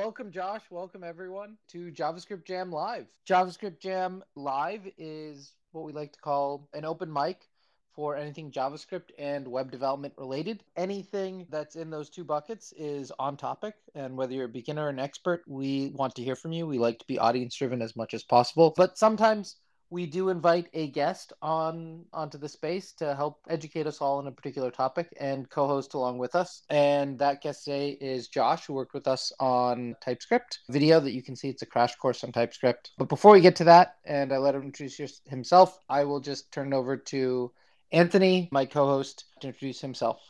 welcome, Josh. Welcome, everyone, to JavaScript Jam Live. JavaScript Jam Live is what we like to call an open mic for anything JavaScript and web development related. Anything that's in those two buckets is on topic. And whether you're a beginner or an expert, we want to hear from you. We like to be audience driven as much as possible. But sometimes we do invite a guest on onto the space to help educate us all on a particular topic and co-host along with us. And that guest today is Josh, who worked with us on TypeScript video that you can see. It's a crash course on TypeScript. But before we get to that, and I let him introduce himself, I will just turn it over to Anthony, my co-host, to introduce himself.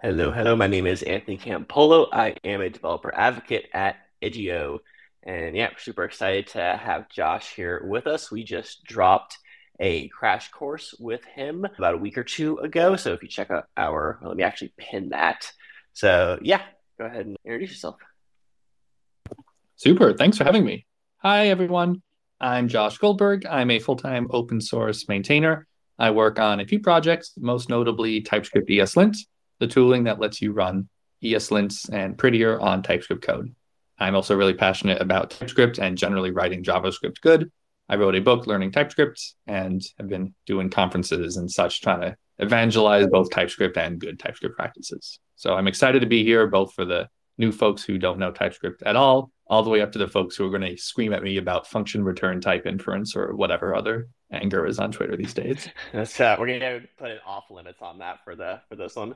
Hello, hello. My name is Anthony Campolo. I am a developer advocate at Edgio. And yeah, super excited to have Josh here with us. We just dropped a crash course with him about a week or two ago. So if you check out our, let me actually pin that. So yeah, go ahead and introduce yourself. Super. Thanks for having me. Hi, everyone. I'm Josh Goldberg. I'm a full time open source maintainer. I work on a few projects, most notably TypeScript ESLint, the tooling that lets you run ESLints and prettier on TypeScript code. I'm also really passionate about TypeScript and generally writing JavaScript good. I wrote a book learning TypeScript and have been doing conferences and such trying to evangelize both TypeScript and good TypeScript practices. So I'm excited to be here both for the new folks who don't know TypeScript at all, all the way up to the folks who are going to scream at me about function return type inference or whatever other anger is on Twitter these days. That's uh, we're going to put an off limits on that for the for this one.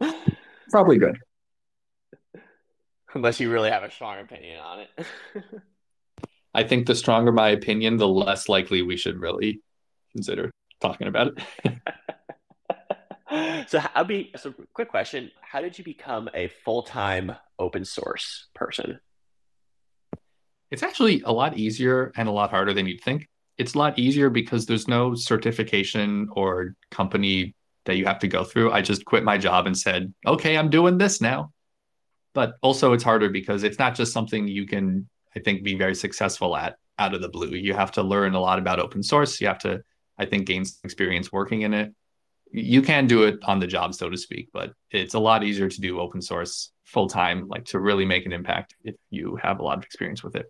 Probably good unless you really have a strong opinion on it. I think the stronger my opinion, the less likely we should really consider talking about it. so I'll be so quick question. How did you become a full-time open source person? It's actually a lot easier and a lot harder than you'd think. It's a lot easier because there's no certification or company that you have to go through. I just quit my job and said, okay, I'm doing this now but also it's harder because it's not just something you can i think be very successful at out of the blue. You have to learn a lot about open source. You have to i think gain experience working in it. You can do it on the job so to speak but it's a lot easier to do open source full time like to really make an impact if you have a lot of experience with it.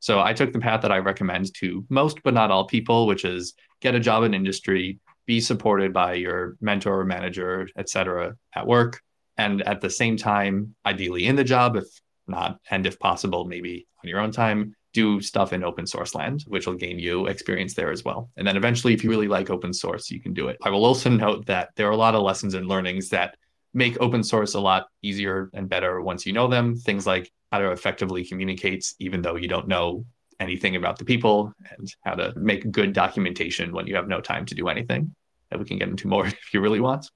So i took the path that i recommend to most but not all people which is get a job in industry be supported by your mentor or manager et cetera at work and at the same time, ideally in the job, if not, and if possible, maybe on your own time, do stuff in open source land, which will gain you experience there as well. And then eventually, if you really like open source, you can do it. I will also note that there are a lot of lessons and learnings that make open source a lot easier and better once you know them. Things like how to effectively communicate, even though you don't know anything about the people, and how to make good documentation when you have no time to do anything that we can get into more if you really want.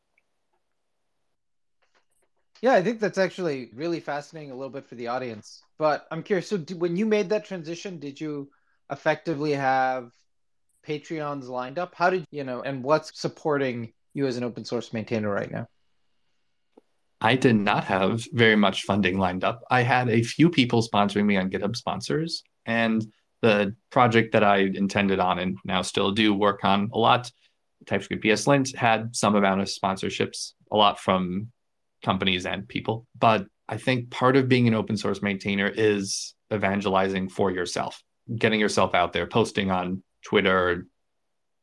Yeah, I think that's actually really fascinating a little bit for the audience. But I'm curious. So, when you made that transition, did you effectively have Patreons lined up? How did you know, and what's supporting you as an open source maintainer right now? I did not have very much funding lined up. I had a few people sponsoring me on GitHub sponsors, and the project that I intended on and now still do work on a lot, TypeScript ESLint, had some amount of sponsorships, a lot from companies and people. But I think part of being an open source maintainer is evangelizing for yourself, getting yourself out there, posting on Twitter,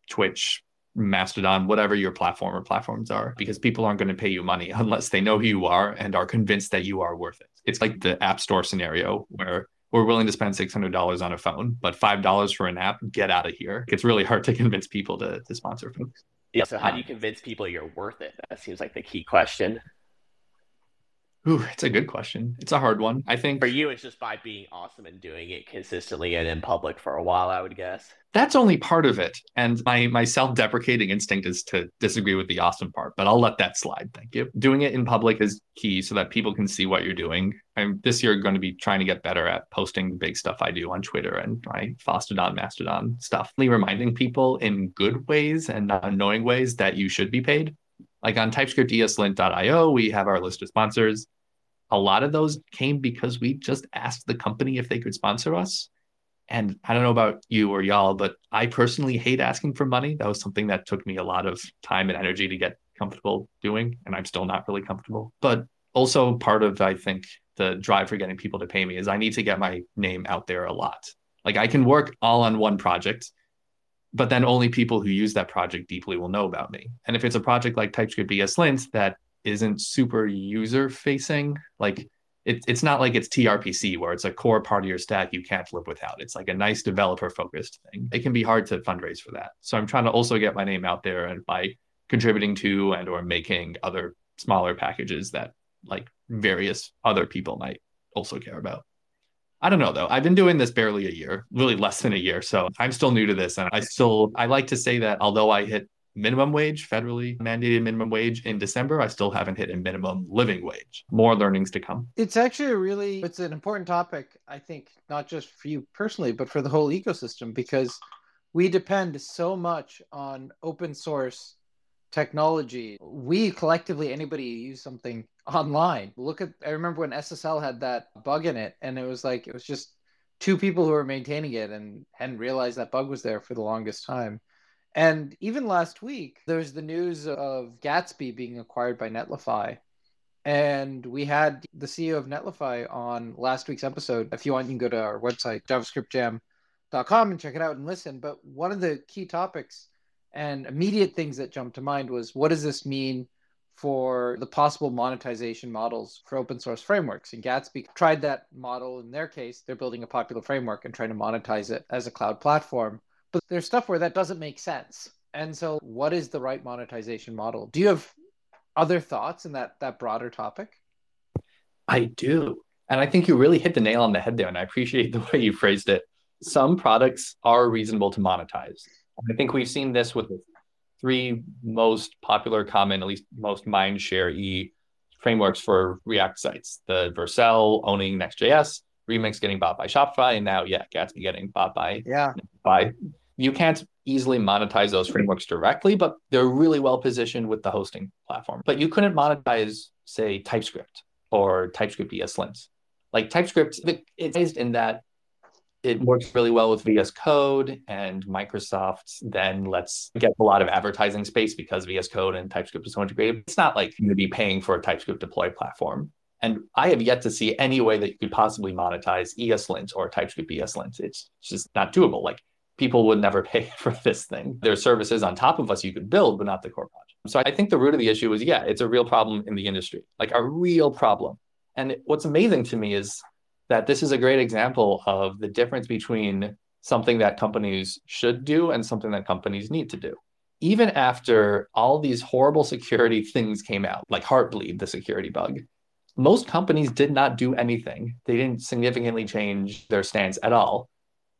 Twitch, Mastodon, whatever your platform or platforms are, because people aren't going to pay you money unless they know who you are and are convinced that you are worth it. It's like the App Store scenario where we're willing to spend $600 on a phone, but $5 for an app, get out of here. It's really hard to convince people to, to sponsor folks. Yeah. So, how do you convince people you're worth it? That seems like the key question. Ooh, it's a good question. It's a hard one. I think for you, it's just by being awesome and doing it consistently and in public for a while. I would guess that's only part of it. And my my self deprecating instinct is to disagree with the awesome part, but I'll let that slide. Thank you. Doing it in public is key so that people can see what you're doing. I'm this year going to be trying to get better at posting the big stuff I do on Twitter and my Fosstodon, Mastodon stuff. Reminding people in good ways and not annoying ways that you should be paid like on TypeScript ESLint.io, we have our list of sponsors. A lot of those came because we just asked the company if they could sponsor us. And I don't know about you or y'all, but I personally hate asking for money. That was something that took me a lot of time and energy to get comfortable doing. And I'm still not really comfortable. But also part of I think the drive for getting people to pay me is I need to get my name out there a lot. Like I can work all on one project, but then only people who use that project deeply will know about me. And if it's a project like TypeScript ESLint that isn't super user facing, like it, it's not like it's TRPC where it's a core part of your stack you can't live without. It's like a nice developer focused thing. It can be hard to fundraise for that. So I'm trying to also get my name out there and by contributing to and or making other smaller packages that like various other people might also care about. I don't know though. I've been doing this barely a year, really less than a year. So I'm still new to this. And I still, I like to say that although I hit minimum wage, federally mandated minimum wage in December, I still haven't hit a minimum living wage. More learnings to come. It's actually a really, it's an important topic, I think, not just for you personally, but for the whole ecosystem, because we depend so much on open source technology. We collectively, anybody use something online. Look at, I remember when SSL had that bug in it, and it was like, it was just two people who were maintaining it and hadn't realized that bug was there for the longest time. And even last week, there was the news of Gatsby being acquired by Netlify. And we had the CEO of Netlify on last week's episode. If you want, you can go to our website, javascriptjam.com, and check it out and listen. But one of the key topics and immediate things that jumped to mind was what does this mean for the possible monetization models for open source frameworks? And Gatsby tried that model in their case. They're building a popular framework and trying to monetize it as a cloud platform. But there's stuff where that doesn't make sense. And so, what is the right monetization model? Do you have other thoughts in that that broader topic? I do. And I think you really hit the nail on the head there. And I appreciate the way you phrased it. Some products are reasonable to monetize. I think we've seen this with three most popular, common, at least most mind share e frameworks for React sites the Vercel owning Next.js, Remix getting bought by Shopify, and now, yeah, Gatsby getting bought by yeah. by you can't easily monetize those frameworks directly, but they're really well positioned with the hosting platform. But you couldn't monetize, say, TypeScript or TypeScript ESLint. Like TypeScript, it's based in that it works really well with VS Code and Microsoft then lets get a lot of advertising space because VS Code and TypeScript is so integrated. It's not like you would be paying for a TypeScript deploy platform. And I have yet to see any way that you could possibly monetize ESLint or TypeScript ESLint. It's just not doable. Like people would never pay for this thing. There are services on top of us you could build, but not the core project. So I think the root of the issue is yeah, it's a real problem in the industry, like a real problem. And what's amazing to me is that this is a great example of the difference between something that companies should do and something that companies need to do. Even after all these horrible security things came out, like Heartbleed, the security bug, most companies did not do anything. They didn't significantly change their stance at all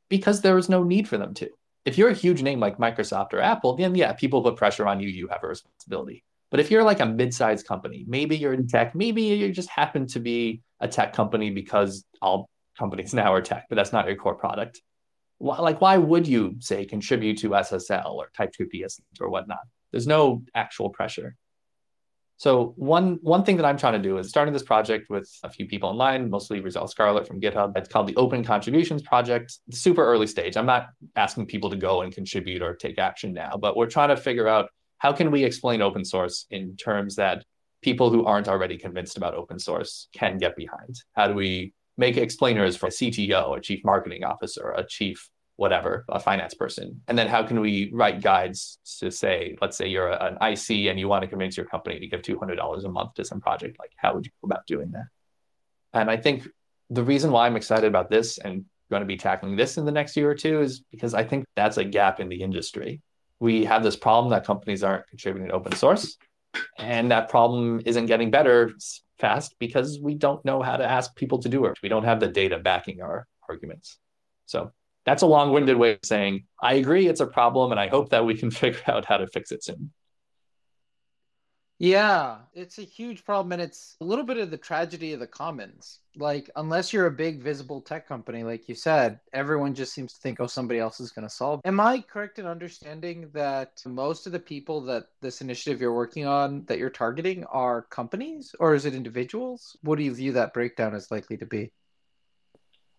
because there was no need for them to. If you're a huge name like Microsoft or Apple, then yeah, people put pressure on you, you have a responsibility. But if you're like a mid-sized company, maybe you're in tech, maybe you just happen to be a tech company because all companies now are tech, but that's not your core product. Like, why would you say contribute to SSL or TypeScript ESLint or whatnot? There's no actual pressure. So one one thing that I'm trying to do is starting this project with a few people online, mostly Rizel Scarlett from GitHub. It's called the Open Contributions Project. Super early stage. I'm not asking people to go and contribute or take action now, but we're trying to figure out how can we explain open source in terms that people who aren't already convinced about open source can get behind. How do we make explainers for a CTO, a chief marketing officer, a chief whatever, a finance person. And then how can we write guides to say, let's say you're an IC and you want to convince your company to give $200 a month to some project, like how would you go about doing that? And I think the reason why I'm excited about this and going to be tackling this in the next year or two is because I think that's a gap in the industry. We have this problem that companies aren't contributing to open source, and that problem isn't getting better fast because we don't know how to ask people to do it. We don't have the data backing our arguments. So that's a long-winded way of saying I agree it's a problem and I hope that we can figure out how to fix it soon. Yeah, it's a huge problem and it's a little bit of the tragedy of the commons. Like unless you're a big visible tech company like you said, everyone just seems to think oh somebody else is going to solve. Am I correct in understanding that most of the people that this initiative you're working on that you're targeting are companies or is it individuals? What do you view that breakdown as likely to be?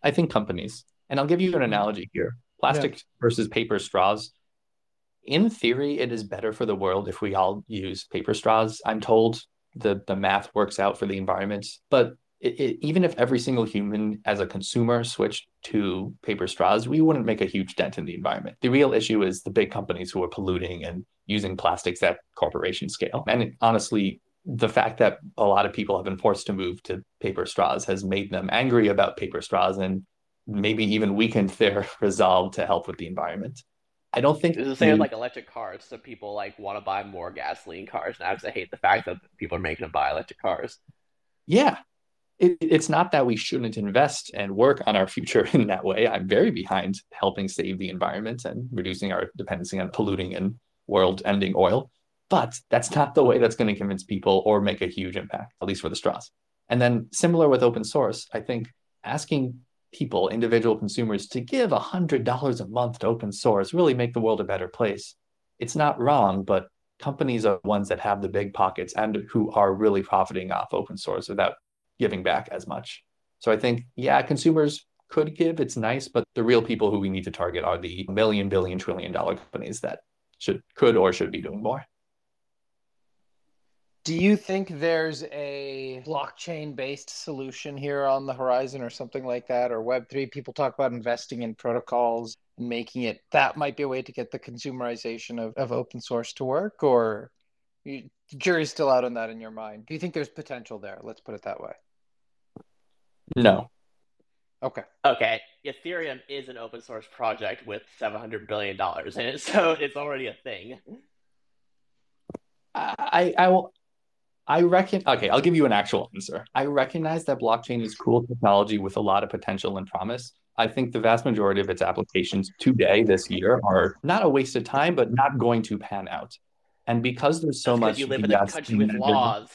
I think companies. And I'll give you an mm-hmm. analogy here plastic yeah. versus paper straws. In theory, it is better for the world if we all use paper straws, I'm told. the the math works out for the environment. But it, it, even if every single human as a consumer switched to paper straws, we wouldn't make a huge dent in the environment. The real issue is the big companies who are polluting and using plastics at corporation scale. And honestly, the fact that a lot of people have been forced to move to paper straws has made them angry about paper straws and maybe even weakened their resolve to help with the environment. I don't think it's the same with like electric cars. So people like want to buy more gasoline cars now because they hate the fact that people are making them buy electric cars. Yeah, it, it's not that we shouldn't invest and work on our future in that way. I'm very behind helping save the environment and reducing our dependency on polluting and world-ending oil. But that's not the way that's going to convince people or make a huge impact, at least for the straws. And then similar with open source, I think asking people, individual consumers, to give $100 a month to open source, really make the world a better place. It's not wrong, but companies are ones that have the big pockets and who are really profiting off open source without giving back as much. So I think, yeah, consumers could give, it's nice, but the real people who we need to target are the million, billion, trillion dollar companies that should, could, or should be doing more. Do you think there's a blockchain based solution here on the horizon or something like that? Or Web3? People talk about investing in protocols and making it that might be a way to get the consumerization of, of open source to work? Or you, the jury's still out on that in your mind? Do you think there's potential there? Let's put it that way. No. Okay. Okay. Ethereum is an open source project with $700 billion in it, so it's already a thing. I, I will I reckon, okay, I'll give you an actual answer. I recognize that blockchain is cool technology with a lot of potential and promise. I think the vast majority of its applications today, this year, are not a waste of time, but not going to pan out. And because there's so That's much, you live in a country with laws.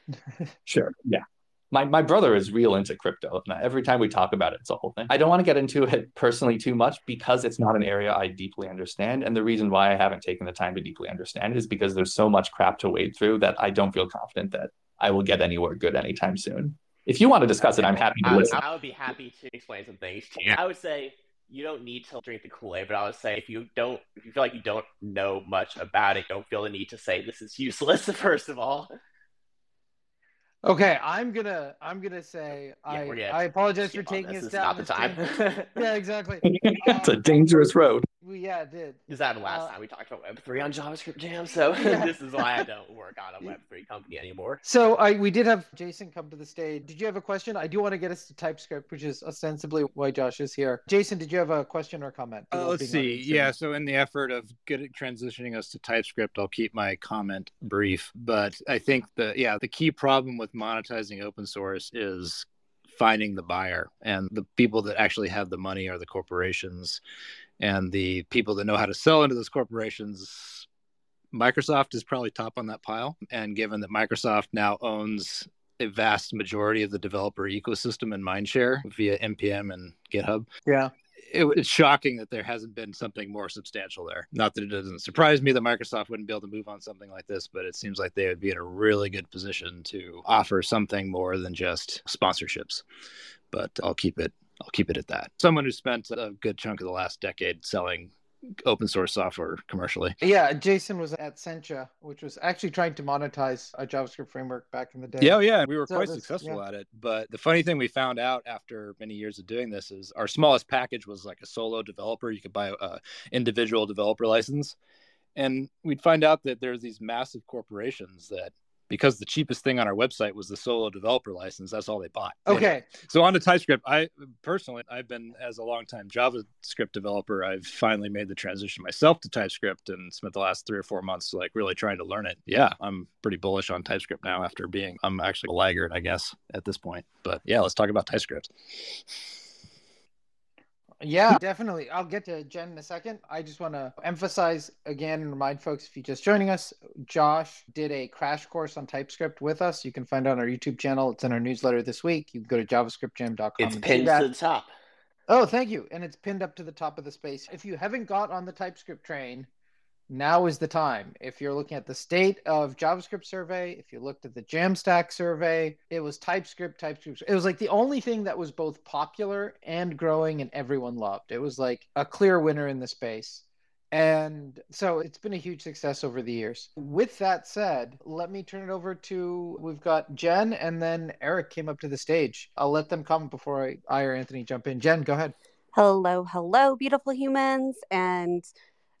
sure, yeah my, my brother is real into crypto. And every time we talk about it, it's a whole thing. I don't want to get into it personally too much because it's not an area I deeply understand. And the reason why I haven't taken the time to deeply understand it is because there's so much crap to wade through that I don't feel confident that I will get anywhere good anytime soon. If you want to discuss it, I'm happy to I, listen. I would be happy to explain some things to you. I would say you don't need to drink the Kool-Aid, but I would say if you don't, if you feel like you don't know much about it, don't feel the need to say this is useless. First of all, Okay, I'm gonna I'm gonna say yeah, I I apologize for taking us down. Not the time. yeah, exactly. it's um, a dangerous road. We, yeah, it did. Is that the last uh, time we talked about Web three on JavaScript Jam? So yeah. this is why I don't work on a Web three company anymore. So I we did have Jason come to the stage. Did you have a question? I do want to get us to TypeScript, which is ostensibly why Josh is here. Jason, did you have a question or comment? Uh, let's see. Yeah, so in the effort of getting transitioning us to TypeScript, I'll keep my comment brief. But I think the yeah the key problem with monetizing open source is finding the buyer and the people that actually have the money are the corporations and the people that know how to sell into those corporations microsoft is probably top on that pile and given that microsoft now owns a vast majority of the developer ecosystem and mindshare via npm and github yeah it, it's shocking that there hasn't been something more substantial there. Not that it doesn't surprise me that Microsoft wouldn't be able to move on something like this, but it seems like they would be in a really good position to offer something more than just sponsorships. But I'll keep it I'll keep it at that. Someone who spent a good chunk of the last decade selling open source software commercially. Yeah, Jason was at Sencha, which was actually trying to monetize a JavaScript framework back in the day. Yeah, oh, yeah, we were so quite successful yeah. at it. But the funny thing we found out after many years of doing this is our smallest package was like a solo developer. You could buy a individual developer license, and we'd find out that there's these massive corporations that because the cheapest thing on our website was the solo developer license. That's all they bought. Okay. So on to TypeScript, I personally, I've been as a long time JavaScript developer, I've finally made the transition myself to TypeScript and spent the last three or four months like really trying to learn it. Yeah, I'm pretty bullish on TypeScript now after being, I'm actually a laggard, I guess, at this point. But yeah, let's talk about TypeScript. Yeah, definitely. I'll get to Jen in a second. I just want to emphasize again and remind folks if you're just joining us, Josh did a crash course on TypeScript with us. You can find it on our YouTube channel. It's in our newsletter this week. You can go to javascriptjam.com. It's pinned to the top. Oh, thank you. And it's pinned up to the top of the space. If you haven't got on the TypeScript train, now is the time. If you're looking at the state of JavaScript survey, if you looked at the Jamstack survey, it was TypeScript, TypeScript. It was like the only thing that was both popular and growing and everyone loved. It was like a clear winner in the space. And so it's been a huge success over the years. With that said, let me turn it over to we've got Jen and then Eric came up to the stage. I'll let them come before I, I or Anthony jump in. Jen, go ahead. Hello, hello, beautiful humans. And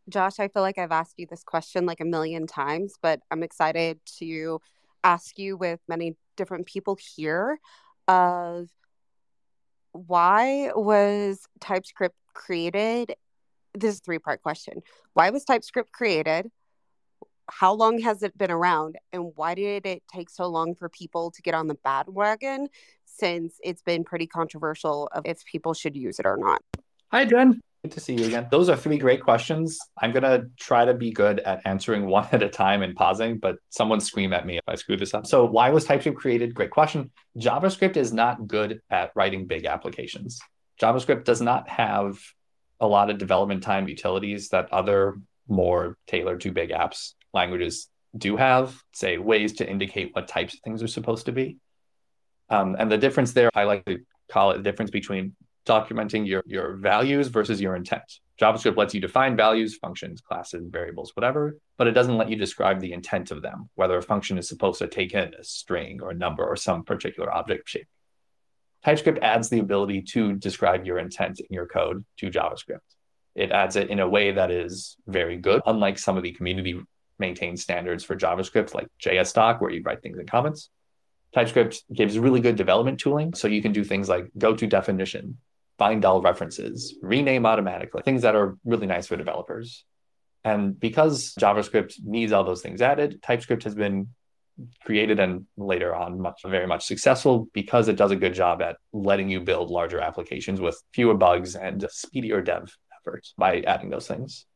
Josh, I feel like I've asked you this question like a million times, but I'm excited to ask you with many different people here of why was TypeScript created? This is a three part question. Why was TypeScript created? How long has it been around? And why did it take so long for people to get on the bandwagon since it's been pretty controversial of if people should use it or not? Hi, Jen. Good to see you again. Those are three great questions. I'm going to try to be good at answering one at a time and pausing, but someone scream at me if I screw this up. So, why was TypeScript created? Great question. JavaScript is not good at writing big applications. JavaScript does not have a lot of development time utilities that other more tailored to big apps languages do have, say, ways to indicate what types of things are supposed to be. Um, and the difference there, I like to call it the difference between documenting your, your values versus your intent. JavaScript lets you define values, functions, classes, variables, whatever, but it doesn't let you describe the intent of them, whether a function is supposed to take in a string or a number or some particular object shape. TypeScript adds the ability to describe your intent in your code to JavaScript. It adds it in a way that is very good, unlike some of the community maintained standards for JavaScript, like JSDoc, where you write things in comments. TypeScript gives really good development tooling. So you can do things like go to definition, find all references, rename automatically, things that are really nice for developers. And because JavaScript needs all those things added, TypeScript has been created and later on much very much successful because it does a good job at letting you build larger applications with fewer bugs and speedier dev efforts by adding those things.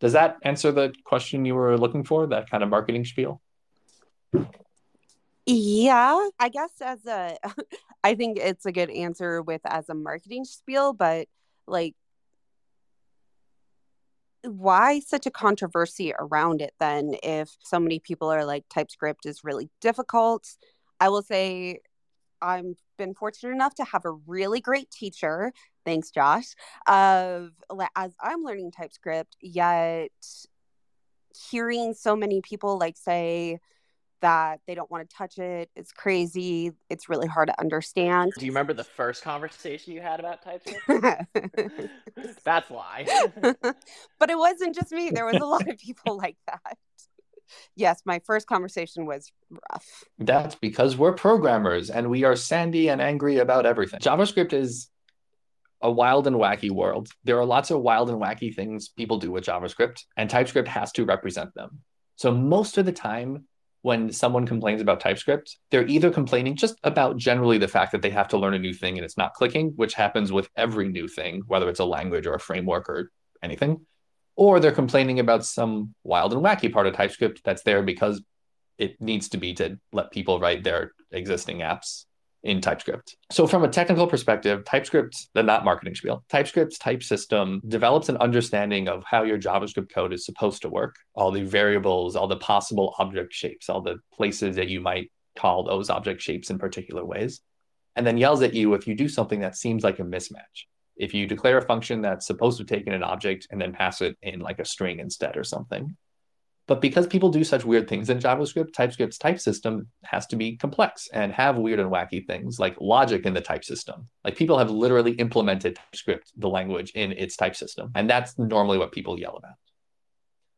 Does that answer the question you were looking for, that kind of marketing spiel? Yeah, I guess as a, I think it's a good answer with as a marketing spiel, but like, why such a controversy around it then if so many people are like TypeScript is really difficult? I will say I've been fortunate enough to have a really great teacher. Thanks, Josh. Of as I'm learning TypeScript, yet hearing so many people like say, that they don't want to touch it. It's crazy. It's really hard to understand. Do you remember the first conversation you had about TypeScript? That's why. but it wasn't just me. There was a lot of people like that. Yes, my first conversation was rough. That's because we're programmers and we are sandy and angry about everything. JavaScript is a wild and wacky world. There are lots of wild and wacky things people do with JavaScript, and TypeScript has to represent them. So most of the time, when someone complains about TypeScript, they're either complaining just about generally the fact that they have to learn a new thing and it's not clicking, which happens with every new thing, whether it's a language or a framework or anything, or they're complaining about some wild and wacky part of TypeScript that's there because it needs to be to let people write their existing apps in TypeScript. So, from a technical perspective, TypeScript, the not marketing spiel, TypeScript's type system develops an understanding of how your JavaScript code is supposed to work, all the variables, all the possible object shapes, all the places that you might call those object shapes in particular ways, and then yells at you if you do something that seems like a mismatch. If you declare a function that's supposed to take in an object and then pass it in like a string instead or something, but because people do such weird things in JavaScript, TypeScript's type system has to be complex and have weird and wacky things like logic in the type system. Like people have literally implemented TypeScript, the language, in its type system. And that's normally what people yell about.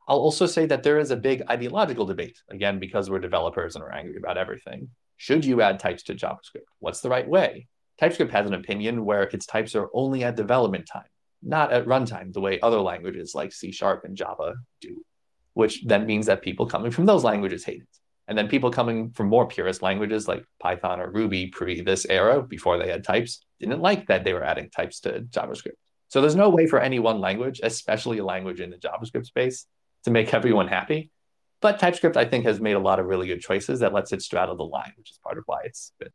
I'll also say that there is a big ideological debate, again, because we're developers and we're angry about everything. Should you add types to JavaScript? What's the right way? TypeScript has an opinion where its types are only at development time, not at runtime, the way other languages like C Sharp and Java do which then means that people coming from those languages hate it. And then people coming from more purist languages like Python or Ruby pre this era, before they had types, didn't like that they were adding types to JavaScript. So there's no way for any one language, especially a language in the JavaScript space, to make everyone happy. But TypeScript, I think, has made a lot of really good choices that lets it straddle the line, which is part of why it's good.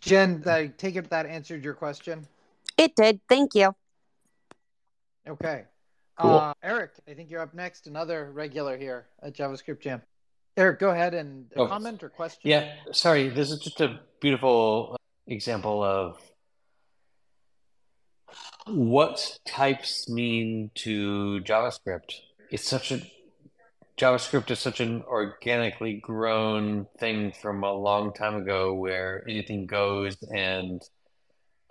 Jen, I take it that answered your question. It did. Thank you. Okay. Cool. Uh, Eric, I think you're up next. Another regular here at JavaScript Jam. Eric, go ahead and oh, comment or question. Yeah, sorry. This is just a beautiful example of what types mean to JavaScript. it's such a JavaScript is such an organically grown thing from a long time ago where anything goes and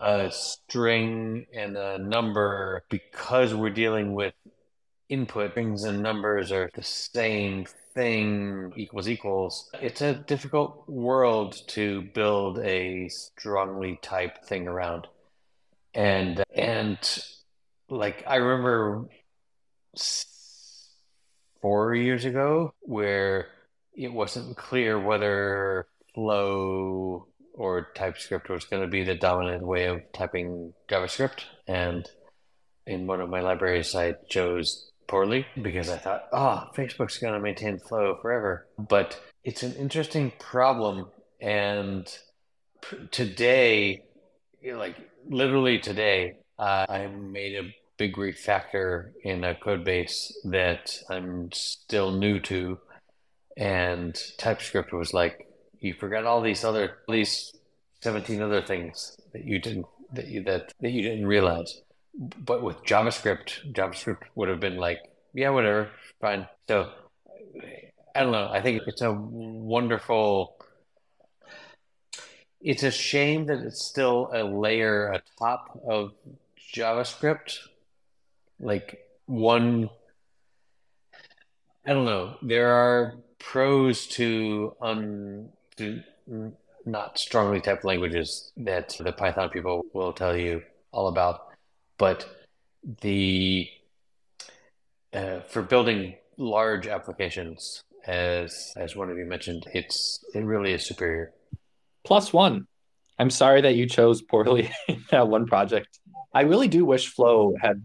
a string and a number because we're dealing with input. Strings and numbers are the same thing equals equals. It's a difficult world to build a strongly typed thing around. And and like i remember four years ago where it wasn't clear whether flow or TypeScript was going to be the dominant way of typing JavaScript. And in one of my libraries, I chose poorly because I thought, oh, Facebook's going to maintain flow forever. But it's an interesting problem. And today, like literally today, uh, I made a big refactor in a code base that I'm still new to. And TypeScript was like, you forgot all these other these 17 other things that you didn't that you that, that you didn't realize. But with JavaScript, JavaScript would have been like, yeah, whatever, fine. So I don't know. I think it's a wonderful it's a shame that it's still a layer atop of JavaScript like one I don't know. There are pros to un not strongly typed languages that the Python people will tell you all about, but the uh, for building large applications, as as one of you mentioned, it's it really is superior. Plus one. I'm sorry that you chose poorly that one project. I really do wish Flow had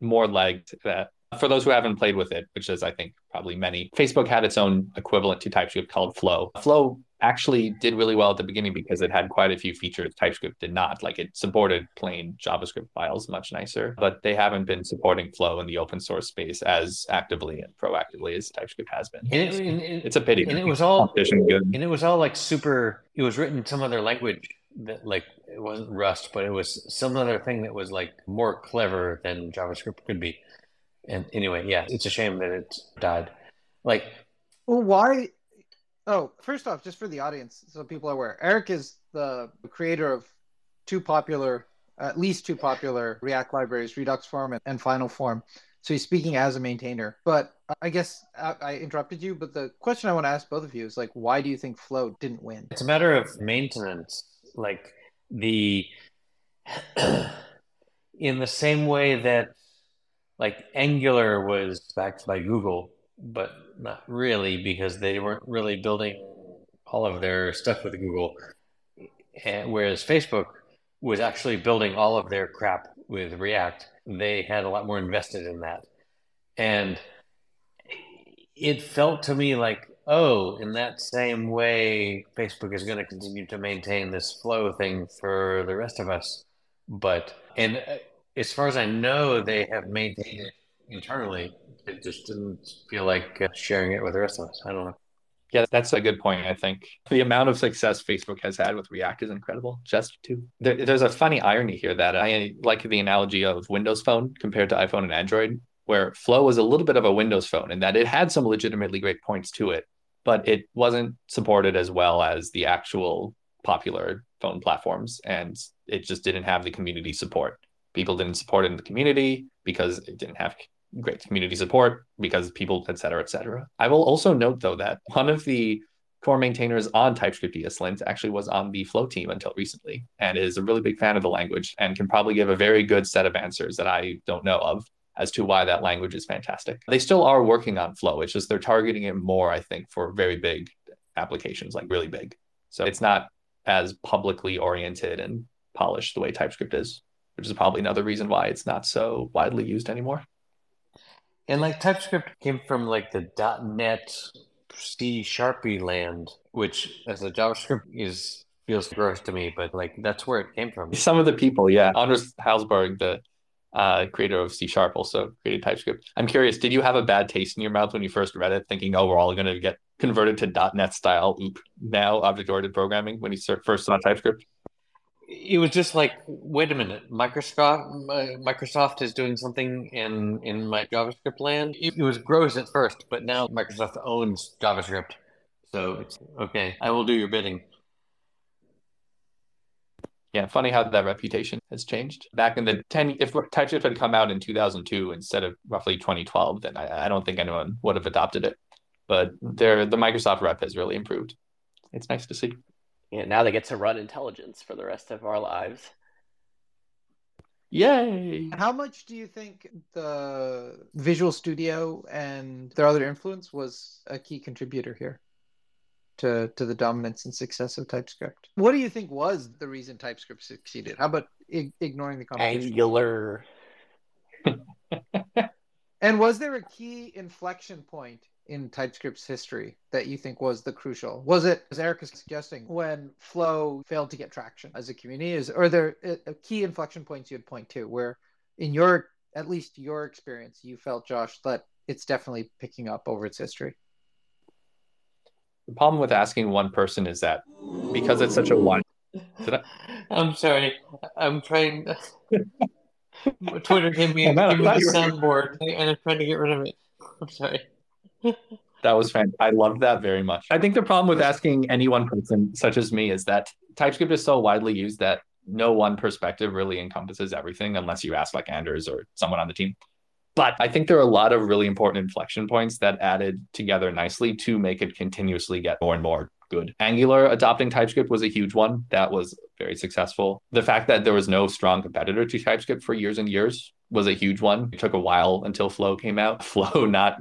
more leg to that. For those who haven't played with it, which is, I think, probably many, Facebook had its own equivalent to TypeScript called Flow. Flow actually did really well at the beginning because it had quite a few features TypeScript did not. Like it supported plain JavaScript files much nicer, but they haven't been supporting Flow in the open source space as actively and proactively as TypeScript has been. And it, and it, it's a pity. And it was all good. and it was all like super. It was written in some other language that like it wasn't Rust, but it was some other thing that was like more clever than JavaScript could be. And anyway, yeah, it's a shame that it died. Like, well, why? Oh, first off, just for the audience, so people are aware, Eric is the creator of two popular, at least two popular React libraries, Redux Form and, Final Form. So he's speaking as a maintainer. But I guess I, I interrupted you. But the question I want to ask both of you is like, why do you think Flow didn't win? It's a matter of maintenance like the in the same way that like Angular was backed by Google, but not really because they weren't really building all of their stuff with Google. And whereas Facebook was actually building all of their crap with React, they had a lot more invested in that. And it felt to me like oh, in that same way, Facebook is going to continue to maintain this flow thing for the rest of us. But, and uh, as far as I know, they have maintained it internally. It just didn't feel like uh, sharing it with the rest of us. I don't know. Yeah, that's a good point. I think the amount of success Facebook has had with React is incredible. Just to there, there's a funny irony here that I like the analogy of Windows Phone compared to iPhone and Android, where Flow was a little bit of a Windows Phone in that it had some legitimately great points to it, but it wasn't supported as well as the actual popular phone platforms and it just didn't have the community support people didn't support it in the community because it didn't have great community support because people et cetera et cetera i will also note though that one of the core maintainers on typescript eslint actually was on the flow team until recently and is a really big fan of the language and can probably give a very good set of answers that i don't know of as to why that language is fantastic. They still are working on Flow. It's just they're targeting it more, I think, for very big applications, like really big. So it's not as publicly oriented and polished the way TypeScript is, which is probably another reason why it's not so widely used anymore. And like TypeScript came from like the .NET C Sharpie land, which as a JavaScript is feels gross to me, but like that's where it came from. Some of the people, yeah. Anders Hejlsberg, the uh, creator of C Sharp, also created TypeScript. I'm curious, did you have a bad taste in your mouth when you first read it, thinking, "Oh, we're all going to get converted to .NET style oop now object oriented programming"? When you first saw TypeScript, it was just like, wait a minute, Microsoft uh, Microsoft is doing something in in my JavaScript land. It, it was gross at first, but now Microsoft owns JavaScript, so it's okay. I will do your bidding. Yeah, funny how that reputation has changed. Back in the 10, if TypeScript had come out in 2002 instead of roughly 2012, then I, I don't think anyone would have adopted it. But there, the Microsoft rep has really improved. It's nice to see. Yeah, now they get to run intelligence for the rest of our lives. Yay! How much do you think the Visual Studio and their other influence was a key contributor here to, to the dominance and success of TypeScript? What do you think was the reason TypeScript succeeded? How about ig- ignoring the competition? Angular. and was there a key inflection point in TypeScript's history that you think was the crucial? Was it, as Eric is suggesting, when Flow failed to get traction as a community? Is are there a, a key inflection points you'd point to where, in your at least your experience, you felt Josh that it's definitely picking up over its history? The problem with asking one person is that because it's such a one. I... I'm sorry. I'm trying. Twitter gave me, Oh, man, gave me the soundboard, and I'm trying to get rid of it. I'm sorry. That was fantastic. I loved that very much. I think the problem with asking any one person, such as me, is that TypeScript is so widely used that no one perspective really encompasses everything unless you ask like Anders or someone on the team. But I think there are a lot of really important inflection points that added together nicely to make it continuously get more and more good. Angular adopting TypeScript was a huge one. That was very successful. The fact that there was no strong competitor to TypeScript for years and years was a huge one. It took a while until Flow came out. Flow not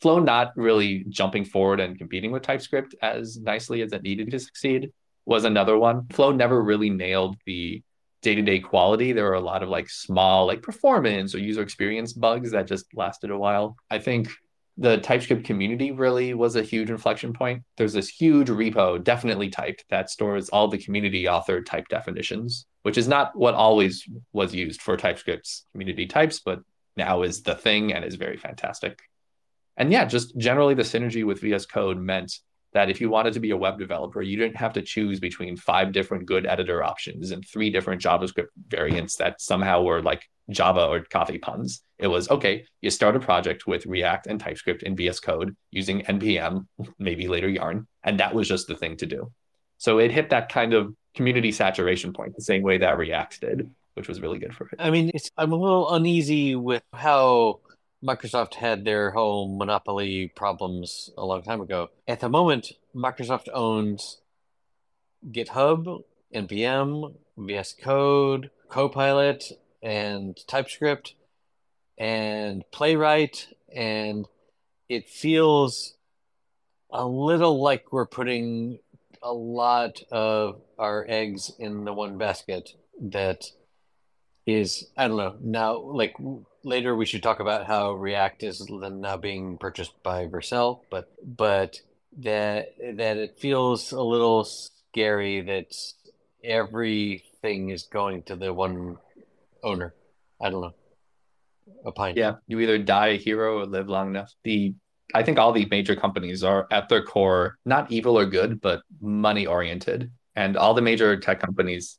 Flow not really jumping forward and competing with TypeScript as nicely as it needed to succeed was another one. Flow never really nailed the day-to-day quality. There were a lot of like small like performance or user experience bugs that just lasted a while. I think the TypeScript community really was a huge inflection point. There's this huge repo, DefinitelyTyped, that stores all the community authored type definitions, which is not what always was used for TypeScript's community types, but now is the thing and is very fantastic. And yeah, just generally the synergy with VS Code meant that if you wanted to be a web developer, you didn't have to choose between five different good editor options and three different JavaScript variants that somehow were like Java or coffee puns. It was okay, you start a project with React and TypeScript in VS Code using NPM, maybe later Yarn, and that was just the thing to do. So it hit that kind of community saturation point the same way that React did, which was really good for it. I mean, I'm a little uneasy with how Microsoft had their whole monopoly problems a long time ago. At the moment, Microsoft owns GitHub, NPM, VS Code, Copilot, and TypeScript, and Playwright, and it feels a little like we're putting a lot of our eggs in the one basket that is I don't know now like later we should talk about how React is now being purchased by Vercel but but that that it feels a little scary that everything is going to the one owner I don't know opine Yeah, you either die a hero or live long enough. The I think all the major companies are at their core not evil or good, but money oriented. And all the major tech companies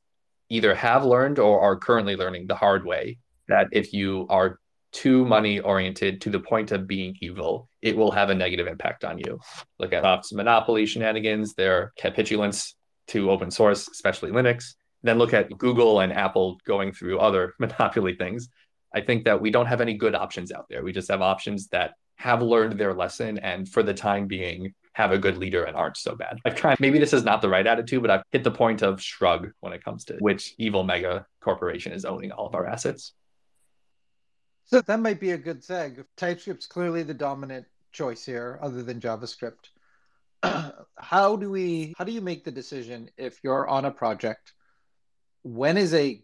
either have learned or are currently learning the hard way that if you are too money oriented to the point of being evil, it will have a negative impact on you. Look at Microsoft's monopoly shenanigans, their capitulance to open source, especially Linux. Then look at Google and Apple going through other monopoly things. I think that we don't have any good options out there. We just have options that have learned their lesson and for the time being have a good leader and aren't so bad. I've tried, maybe this is not the right attitude, but I've hit the point of shrug when it comes to which evil mega corporation is owning all of our assets. So that might be a good seg. TypeScript's clearly the dominant choice here, other than JavaScript. how do we? How do you make the decision if you're on a project? When is a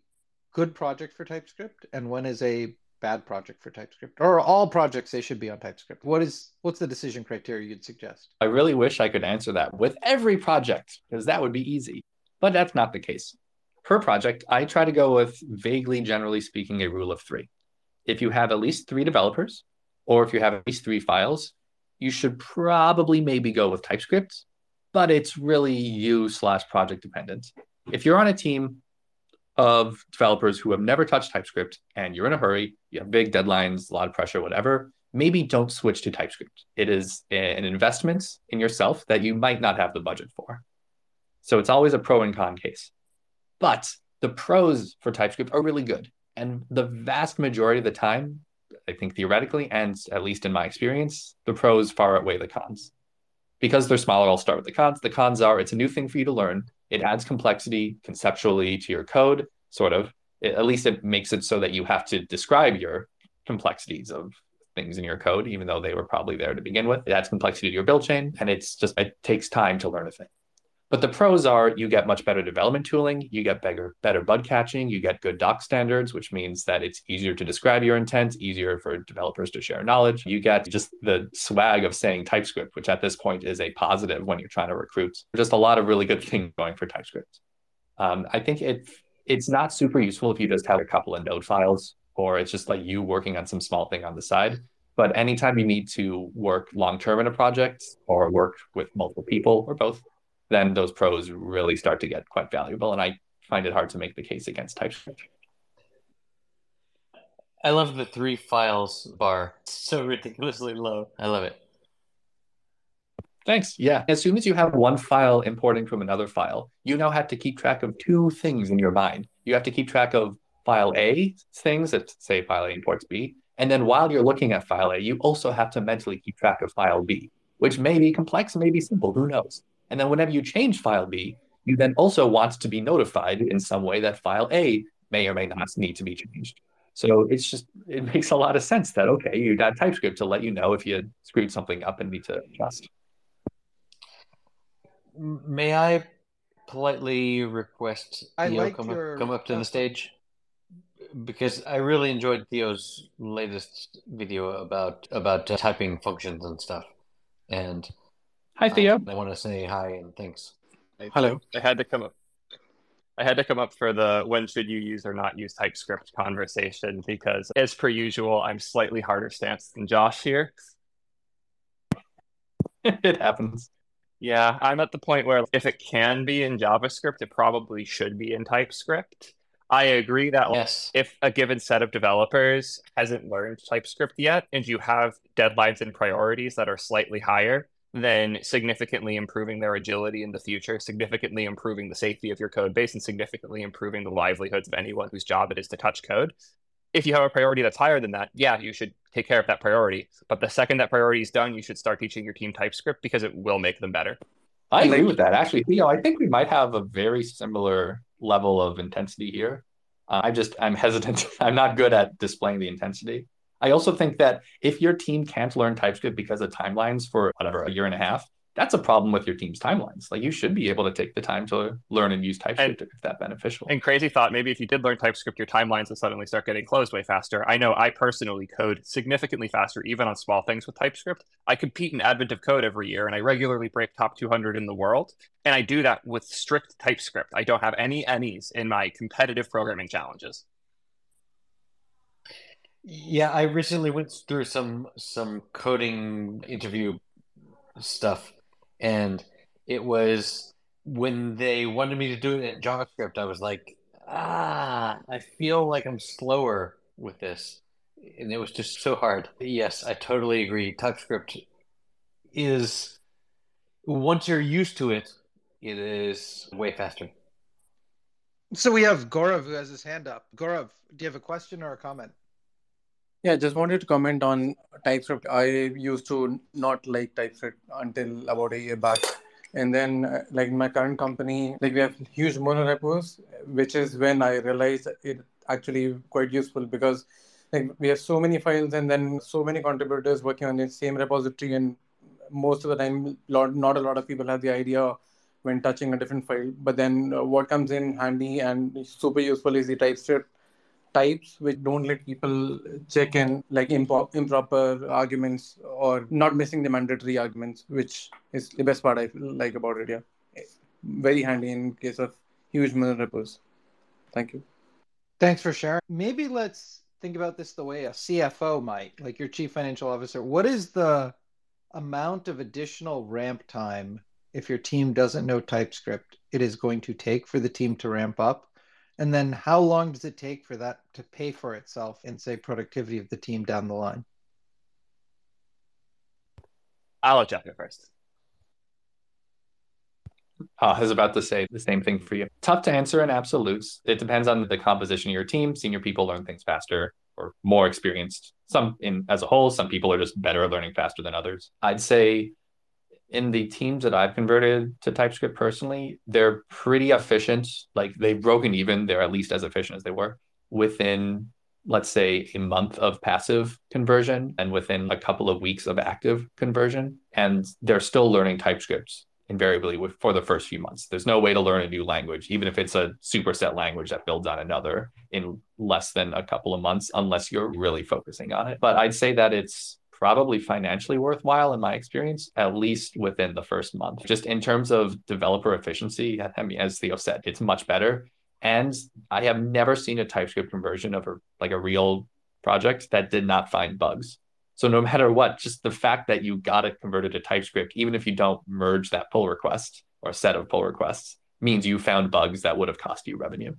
good project for TypeScript, and when is a bad project for TypeScript? Or all projects they should be on TypeScript. What is what's the decision criteria you'd suggest? I really wish I could answer that with every project because that would be easy, but that's not the case. Per project, I try to go with vaguely, generally speaking, a rule of three. If you have at least three developers, or if you have at least three files, you should probably maybe go with TypeScript, but it's really you slash project dependent. If you're on a team of developers who have never touched TypeScript and you're in a hurry, you have big deadlines, a lot of pressure, whatever, maybe don't switch to TypeScript. It is an investment in yourself that you might not have the budget for. So it's always a pro and con case. But the pros for TypeScript are really good. And the vast majority of the time, I think theoretically, and at least in my experience, the pros far outweigh the cons. Because they're smaller, I'll start with the cons. The cons are it's a new thing for you to learn. It adds complexity conceptually to your code, sort of. It, at least it makes it so that you have to describe your complexities of things in your code, even though they were probably there to begin with. It adds complexity to your build chain, and it's just, it takes time to learn a thing. But the pros are you get much better development tooling, you get better, better bug catching, you get good doc standards, which means that it's easier to describe your intent, easier for developers to share knowledge. You get just the swag of saying TypeScript, which at this point is a positive when you're trying to recruit. Just a lot of really good things going for TypeScript. Um, I think it it's not super useful if you just have a couple of node files or it's just like you working on some small thing on the side. But anytime you need to work long term in a project or work with multiple people or both, then those pros really start to get quite valuable. And I find it hard to make the case against TypeScript. I love the three files bar. so ridiculously low. I love it. Thanks. Yeah. As soon as you have one file importing from another file, you now have to keep track of two things in your mind. You have to keep track of file A things that say file A imports B. And then while you're looking at file A, you also have to mentally keep track of file B, which may be complex, may be simple, who knows? And then whenever you change file B, you then also want to be notified in some way that file A may or may not need to be changed. So it's just, it makes a lot of sense that, okay, you got TypeScript to let you know if you screwed something up and need to adjust. May I politely request I Theo like come, your- up, come up to the stage? Because I really enjoyed Theo's latest video about about uh, typing functions and stuff. And Hi, Theo. I want to say hi and thanks. Hello. I had to come up. I had to come up for the when should you use or not use TypeScript conversation because, as per usual, I'm slightly harder stance than Josh here. it happens. Yeah, I'm at the point where if it can be in JavaScript, it probably should be in TypeScript. I agree that like, Yes. if a given set of developers hasn't learned TypeScript yet and you have deadlines and priorities that are slightly higher, then significantly improving their agility in the future, significantly improving the safety of your code base, and significantly improving the livelihoods of anyone whose job it is to touch code. If you have a priority that's higher than that, yeah, you should take care of that priority. But the second that priority is done, you should start teaching your team TypeScript because it will make them better. I agree with that. Actually, Theo, I think we might have a very similar level of intensity here. Uh, I just, I'm hesitant. I'm not good at displaying the intensity. I also think that if your team can't learn TypeScript because of timelines for whatever, a year and a half, that's a problem with your team's timelines. Like you should be able to take the time to learn and use TypeScript if that's beneficial. And crazy thought, maybe if you did learn TypeScript, your timelines would suddenly start getting closed way faster. I know I personally code significantly faster, even on small things with TypeScript. I compete in Advent of Code every year, and I regularly break top 200 in the world. And I do that with strict TypeScript. I don't have any anys in my competitive programming challenges. Yeah, I recently went through some some coding interview stuff, and it was when they wanted me to do it in JavaScript, I was like, ah, I feel like I'm slower with this. And it was just so hard. Yes, I totally agree. TypeScript is, once you're used to it, it is way faster. So we have Gaurav who has his hand up. Gaurav, do you have a question or a comment? Yeah, just wanted to comment on TypeScript. I used to not like TypeScript until about a year back. And then, uh, like my current company, like we have huge monorepos, which is when I realized it actually quite useful because like we have so many files and then so many contributors working on the same repository, and most of the time, lot, not a lot of people have the idea when touching a different file. But then, uh, what comes in handy and super useful is the TypeScript types which don't let people check in like impo- improper arguments or not missing the mandatory arguments which is the best part i like about it yeah very handy in case of huge repos thank you Thanks for sharing. Maybe let's think about this the way a CFO might, like your chief financial officer. What is the amount of additional ramp time if your team doesn't know TypeScript it is going to take for the team to ramp up? And then how long does it take for that to pay for itself in, say, productivity of the team down the line? I'll let Jeff go first. Uh, I was about to say the same thing for you. Tough to answer in absolutes. It depends on the composition of your team. Senior people learn things faster or more experienced. Some in as a whole, some people are just better at learning faster than others. I'd say in the teams that I've converted to TypeScript personally, they're pretty efficient. Like they've broken even. They're at least as efficient as they were within, let's say, a month of passive conversion and within a couple of weeks of active conversion. And they're still learning TypeScript invariably with, for the first few months. There's no way to learn a new language, even if it's a superset language that builds on another in less than a couple of months, unless you're really focusing on it. But I'd say that it's probably financially worthwhile in my experience, at least within the first month. Just in terms of developer efficiency, I mean, as Theo said, it's much better. And I have never seen a TypeScript conversion of a like a real project that did not find bugs. So no matter what, just the fact that you got it converted to TypeScript, even if you don't merge that pull request or set of pull requests, means you found bugs that would have cost you revenue.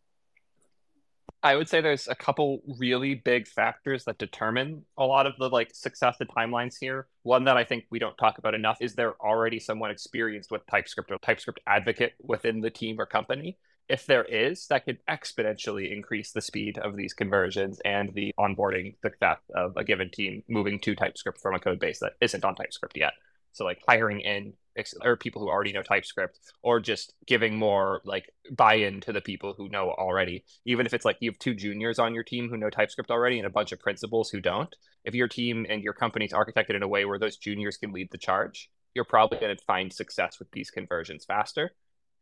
I would say there's a couple really big factors that determine a lot of the like success and timelines here. One that I think we don't talk about enough is there already someone experienced with TypeScript or TypeScript advocate within the team or company if there is, that could exponentially increase the speed of these conversions and the onboarding success of a given team moving to TypeScript from a code base that isn't on TypeScript yet. So like hiring in or people who already know TypeScript or just giving more like buy-in to the people who know already. Even if it's like you have two juniors on your team who know TypeScript already and a bunch of principals who don't. If your team and your company's architected in a way where those juniors can lead the charge, you're probably going to find success with these conversions faster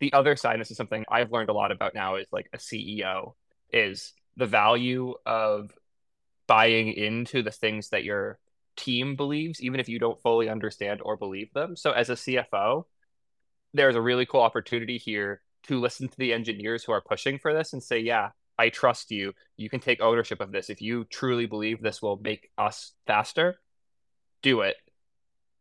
the other side, this is something I've learned a lot about now, is like a CEO, is the value of buying into the things that your team believes, even if you don't fully understand or believe them. So, as a CFO, there's a really cool opportunity here to listen to the engineers who are pushing for this and say, yeah, I trust you. You can take ownership of this. If you truly believe this will make us faster, do it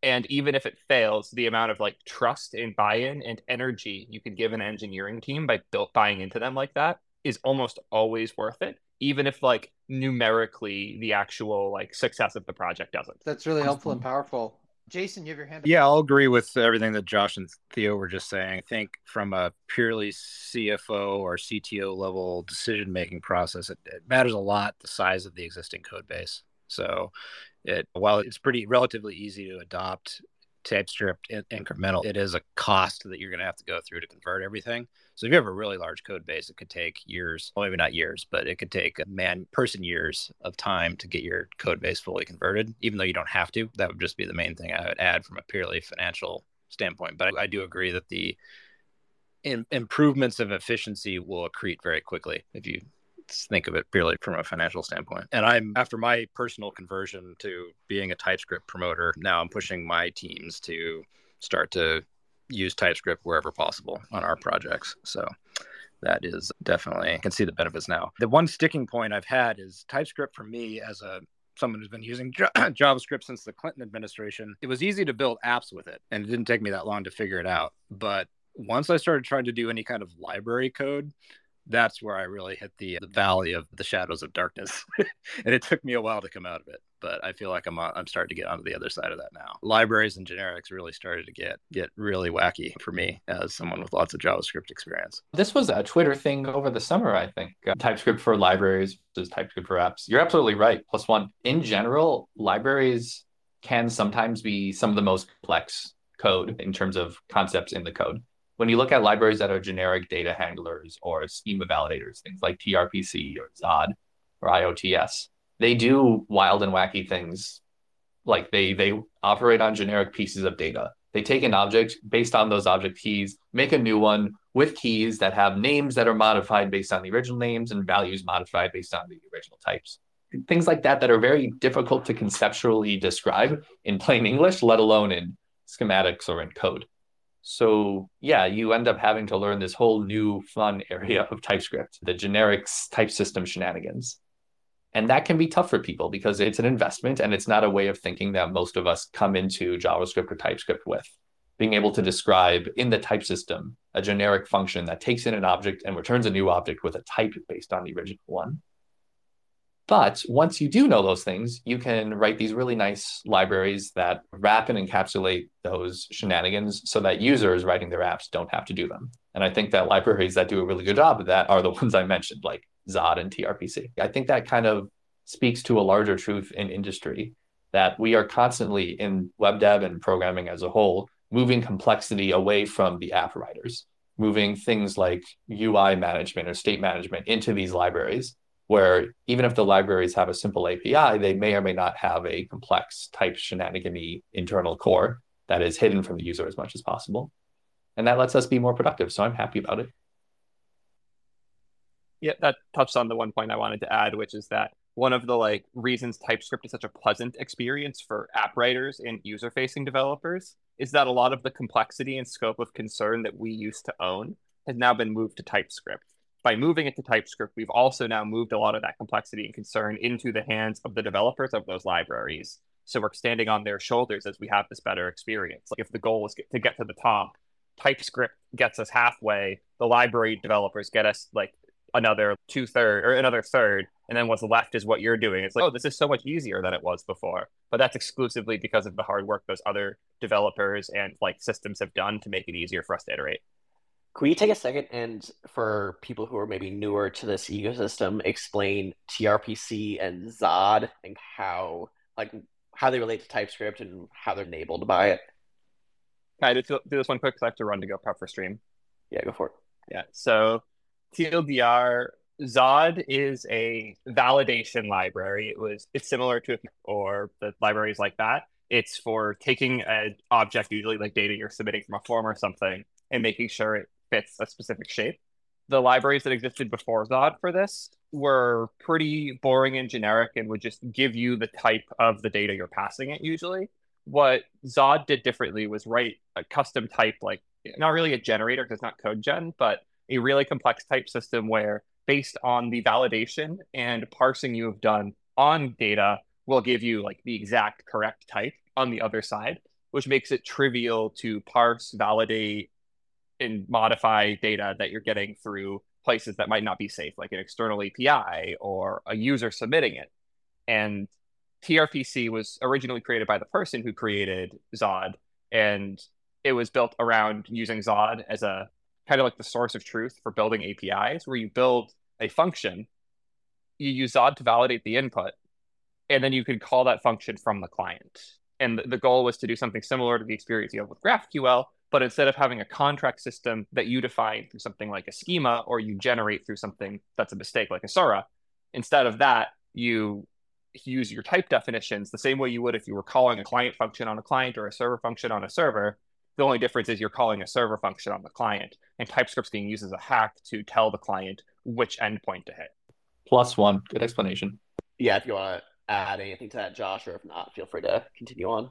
and even if it fails the amount of like trust and buy-in and energy you can give an engineering team by built buying into them like that is almost always worth it even if like numerically the actual like success of the project doesn't. That's really helpful and powerful. Jason you have your hand up. yeah i'll agree with everything that josh and theo were just saying. I think from a purely cfo or cto level decision making process it, it matters a lot the size of the existing code base. So it while it's pretty relatively easy to adopt TypeScript incremental, it is a cost that you're going to have to go through to convert everything. So if you have a really large code base, it could take years, well, maybe not years, but it could take a man person years of time to get your code base fully converted. Even though you don't have to, that would just be the main thing I would add from a purely financial standpoint. But I, I do agree that the in, improvements of efficiency will accrete very quickly if you think of it purely from a financial standpoint. And I'm after my personal conversion to being a TypeScript promoter, now I'm pushing my teams to start to use TypeScript wherever possible on our projects. So that is definitely I can see the benefits now. The one sticking point I've had is TypeScript for me as a someone who's been using JavaScript since the Clinton administration. It was easy to build apps with it, and it didn't take me that long to figure it out. But once I started trying to do any kind of library code, that's where I really hit the, the valley of the shadows of darkness. and it took me a while to come out of it, but I feel like I'm I'm starting to get onto the other side of that now. Libraries and generics really started to get get really wacky for me as someone with lots of JavaScript experience. This was a Twitter thing over the summer, I think. Uh, TypeScript for libraries versus TypeScript for apps. You're absolutely right. Plus one. In general, libraries can sometimes be some of the most complex code in terms of concepts in the code when you look at libraries that are generic data handlers or schema validators, things like TRPC or Zod or IOTS, they do wild and wacky things. Like they they operate on generic pieces of data. They take an object based on those object keys, make a new one with keys that have names that are modified based on the original names and values modified based on the original types. Things like that that are very difficult to conceptually describe in plain English, let alone in schematics or in code. So yeah, you end up having to learn this whole new fun area of TypeScript, the generics type system shenanigans. And that can be tough for people because it's an investment and it's not a way of thinking that most of us come into JavaScript or TypeScript with. being able to describe in the type system a generic function that takes in an object and returns a new object with a type based on the original one. But once you do know those things, you can write these really nice libraries that wrap and encapsulate those shenanigans so that users writing their apps don't have to do them. And I think that libraries that do a really good job of that are the ones I mentioned, like Zod and TRPC. I think that kind of speaks to a larger truth in industry that we are constantly in web dev and programming as a whole moving complexity away from the app writers, moving things like UI management or state management into these libraries where even if the libraries have a simple API, they may or may not have a complex type shenanigan internal core that is hidden from the user as much as possible. And that lets us be more productive. So I'm happy about it. Yeah, that touched on the one point I wanted to add, which is that one of the like reasons TypeScript is such a pleasant experience for app writers and user-facing developers is that a lot of the complexity and scope of concern that we used to own has now been moved to TypeScript by moving it to TypeScript, we've also now moved a lot of that complexity and concern into the hands of the developers of those libraries. So we're standing on their shoulders as we have this better experience. Like if the goal is to get to the top, TypeScript gets us halfway. The library developers get us like another two third or another third, and then what's left is what you're doing. It's like, oh, this is so much easier than it was before. But that's exclusively because of the hard work those other developers and like systems have done to make it easier for us to iterate. Can we take a second and, for people who are maybe newer to this ecosystem, explain TRPC and Zod and how, like, how they relate to TypeScript and how they're enabled by it? Can I do this one quick? Because I have to run to go prep for stream. Yeah, go for it. Yeah. So TLDR Zod is a validation library. It was it's similar to or the libraries like that. It's for taking an object, usually like data you're submitting from a form or something, and making sure it fits a specific shape. The libraries that existed before Zod for this were pretty boring and generic and would just give you the type of the data you're passing it usually. What Zod did differently was write a custom type, like not really a generator because it's not code gen, but a really complex type system where based on the validation and parsing you have done on data will give you like the exact correct type on the other side, which makes it trivial to parse, validate, and modify data that you're getting through places that might not be safe, like an external API or a user submitting it. And TRPC was originally created by the person who created Zod, and it was built around using Zod as a kind of like the source of truth for building APIs, where you build a function, you use Zod to validate the input, and then you can call that function from the client. And the goal was to do something similar to the experience you have with GraphQL, but instead of having a contract system that you define through something like a schema or you generate through something that's a mistake like a Sora, instead of that, you use your type definitions the same way you would if you were calling a client function on a client or a server function on a server. The only difference is you're calling a server function on the client, and TypeScript's being used as a hack to tell the client which endpoint to hit. Plus one. Good explanation. Yeah, if you want to add anything to that, Josh, or if not, feel free to continue on.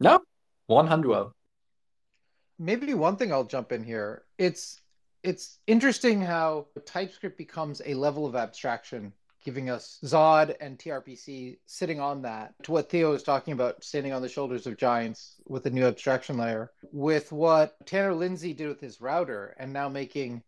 No, 100 maybe one thing I'll jump in here. It's it's interesting how TypeScript becomes a level of abstraction, giving us Zod and TRPC sitting on that. To what Theo was talking about, standing on the shoulders of giants with a new abstraction layer. With what Tanner Linsley did with his router, and now making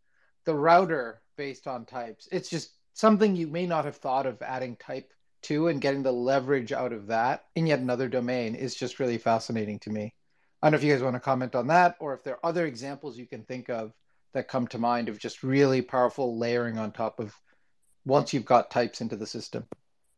the router based on types. It's just something you may not have thought of adding type to and getting the leverage out of that in yet another domain is just really fascinating to me. I don't know if you guys want to comment on that or if there are other examples you can think of that come to mind of just really powerful layering on top of once you've got types into the system.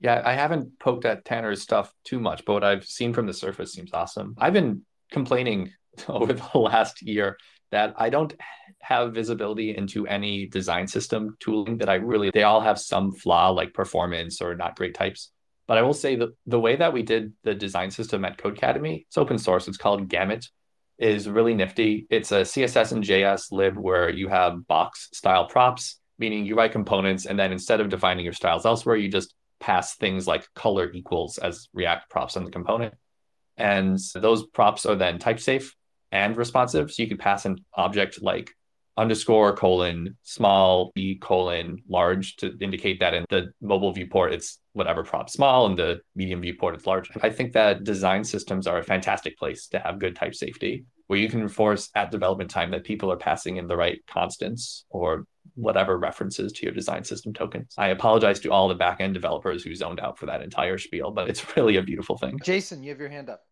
Yeah, I haven't poked at Tanner's stuff too much, but what I've seen from the surface seems awesome. I've been complaining over the last year that I don't have visibility into any design system tooling that I really, they all have some flaw like performance or not great types. But I will say that the way that we did the design system at Codecademy, it's open source. It's called Gamut, is really nifty. It's a CSS and JS lib where you have box style props, meaning you write components, and then instead of defining your styles elsewhere, you just pass things like color equals as React props on the component. And those props are then type safe and responsive. So you can pass an object like underscore colon small e colon large to indicate that in the mobile viewport it's whatever prop small and the medium viewport it's large i think that design systems are a fantastic place to have good type safety where you can enforce at development time that people are passing in the right constants or whatever references to your design system tokens. I apologize to all the backend developers who zoned out for that entire spiel, but it's really a beautiful thing. Jason, you have your hand up.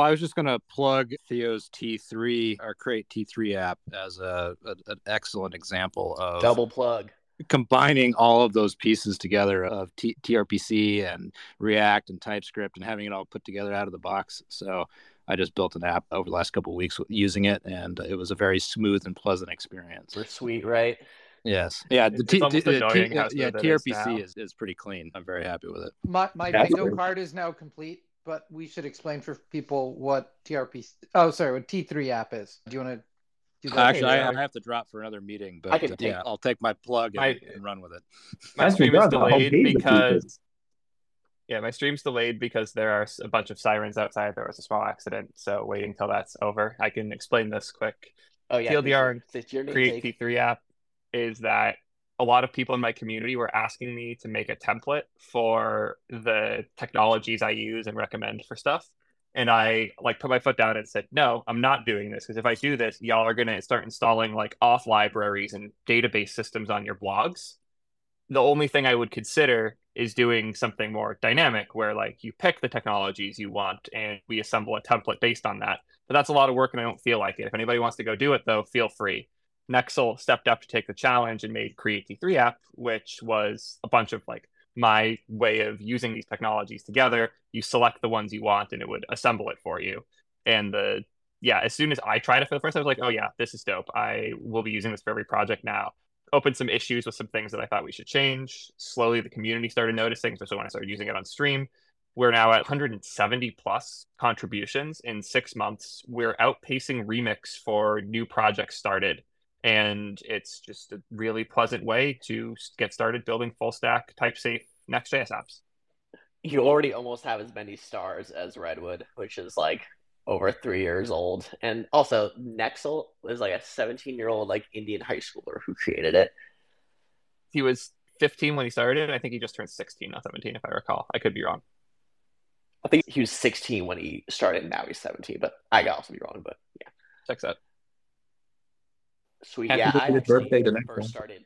Well, I was just going to plug Theo's T3 or Create T3 app as a, a, an excellent example of Double plug. combining all of those pieces together of T- TRPC and React and TypeScript and having it all put together out of the box. So I just built an app over the last couple of weeks using it, and it was a very smooth and pleasant experience. We're sweet, right? Yes, yeah. The It's T- almost T- yeah, smooth it is TRPC now. is, is pretty clean. I'm very happy with it. My my That's bingo card is now complete, but we should explain for people what TRP. Oh, sorry, what T3 app is. Do you want to do that? Actually, yeah. I, I have to drop for another meeting, but I can uh, take- yeah, I'll take my plug and, My- and run with it. My stream is God, the whole delayed because yeah, my stream's delayed because there are a bunch of sirens outside. There was a small accident, so waiting till that's over. I can explain this quick. Oh yeah. TLDR and It's your name Create. T3 app is that a lot of people in my community were asking me to make a template for the technologies I use and recommend for stuff. And I like put my foot down and said, no, I'm not doing this because if I do this, y'all are gonna start installing like auth libraries and database systems on your blogs. The only thing I would consider is doing something more dynamic where like you pick the technologies you want and we assemble a template based on that. But that's a lot of work and I don't feel like it. If anybody wants to go do it though, feel free. Nexxel stepped up to take the challenge and made Create T3 app, which was a bunch of like my way of using these technologies together. You select the ones you want and it would assemble it for you. And the yeah, as soon as I tried it for the first time, I was like, oh yeah, this is dope. I will be using this for every project now. Opened some issues with some things that I thought we should change. Slowly the community started noticing, especially when I started using it on stream. We're now at 170 plus contributions in six months. We're outpacing Remix for new projects started and it's just a really pleasant way to get started building full stack type safe Next.js apps. You already almost have as many stars as Redwood, which is like over three years old. And also, Nexxel is like a 17 year old like Indian high schooler who created it. He was 15 when he started. I think he just turned 16, not 17, if I recall. I could be wrong. I think he was 16 when he started. Now he's 17, but I could also be wrong. But yeah, Checks out. Sweet. Happy yeah, I birthday actually to Nexxel. first started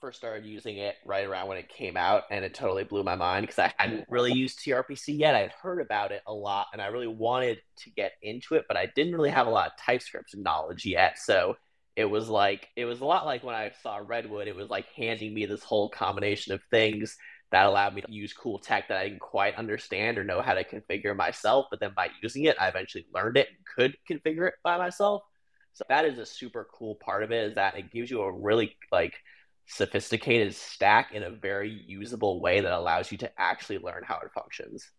first started using it right around when it came out, and it totally blew my mind because I hadn't really used TRPC yet. I had heard about it a lot, and I really wanted to get into it, but I didn't really have a lot of TypeScript knowledge yet. So it was like it was a lot like when I saw Redwood. It was like handing me this whole combination of things that allowed me to use cool tech that I didn't quite understand or know how to configure myself. But then by using it, I eventually learned it and could configure it by myself. So that is a super cool part of it is that it gives you a really like sophisticated stack in a very usable way that allows you to actually learn how it functions.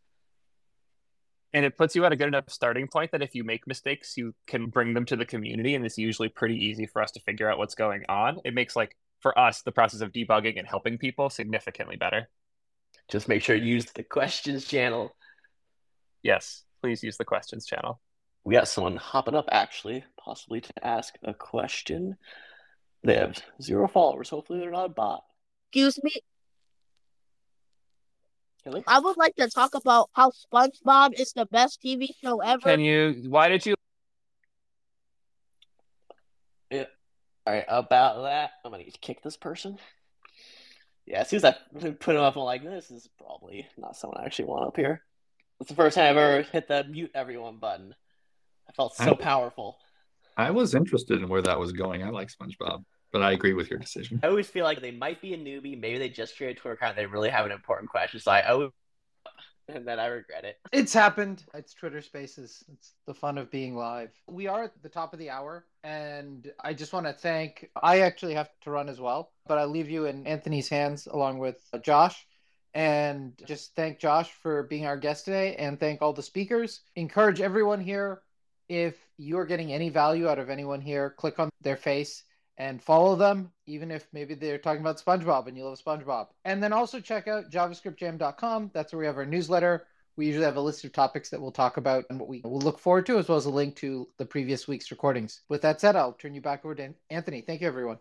And it puts you at a good enough starting point that if you make mistakes, you can bring them to the community. And it's usually pretty easy for us to figure out what's going on. It makes, like, for us, the process of debugging and helping people significantly better. Just make sure you use the questions channel. Yes, please use the questions channel. We got someone hopping up actually, possibly to ask a question. They have zero followers. Hopefully, they're not a bot. Excuse me. Kelly? I would like to talk about how SpongeBob is the best TV show ever. Can you, why did you All right, about that, I'm gonna need to kick this person. Yeah, as soon as I put him up, I'm like, this is probably not someone I actually want up here. It's the first time I've ever hit the mute everyone button. I felt so I- powerful. I was interested in where that was going. I like SpongeBob, but I agree with your decision. I always feel like they might be a newbie. Maybe they just created a Twitter account. They really have an important question, so I always and then I regret it. It's happened. It's Twitter Spaces. It's the fun of being live. We are at the top of the hour, and I just want to thank. I actually have to run as well, but I leave you in Anthony's hands along with uh, Josh. And just thank Josh for being our guest today, and thank all the speakers. Encourage everyone here. If you're getting any value out of anyone here, click on their face and follow them, even if maybe they're talking about SpongeBob and you love SpongeBob. And then also check out javascriptjam.com. That's where we have our newsletter. We usually have a list of topics that we'll talk about and what we will look forward to, as well as a link to the previous week's recordings. With that said, I'll turn you back over to Anthony. Thank you, everyone.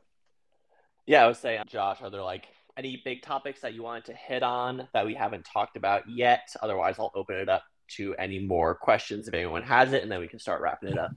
Yeah, I was saying, Josh, are there like any big topics that you wanted to hit on that we haven't talked about yet? Otherwise, I'll open it up to any more questions if anyone has it, and then we can start wrapping it up.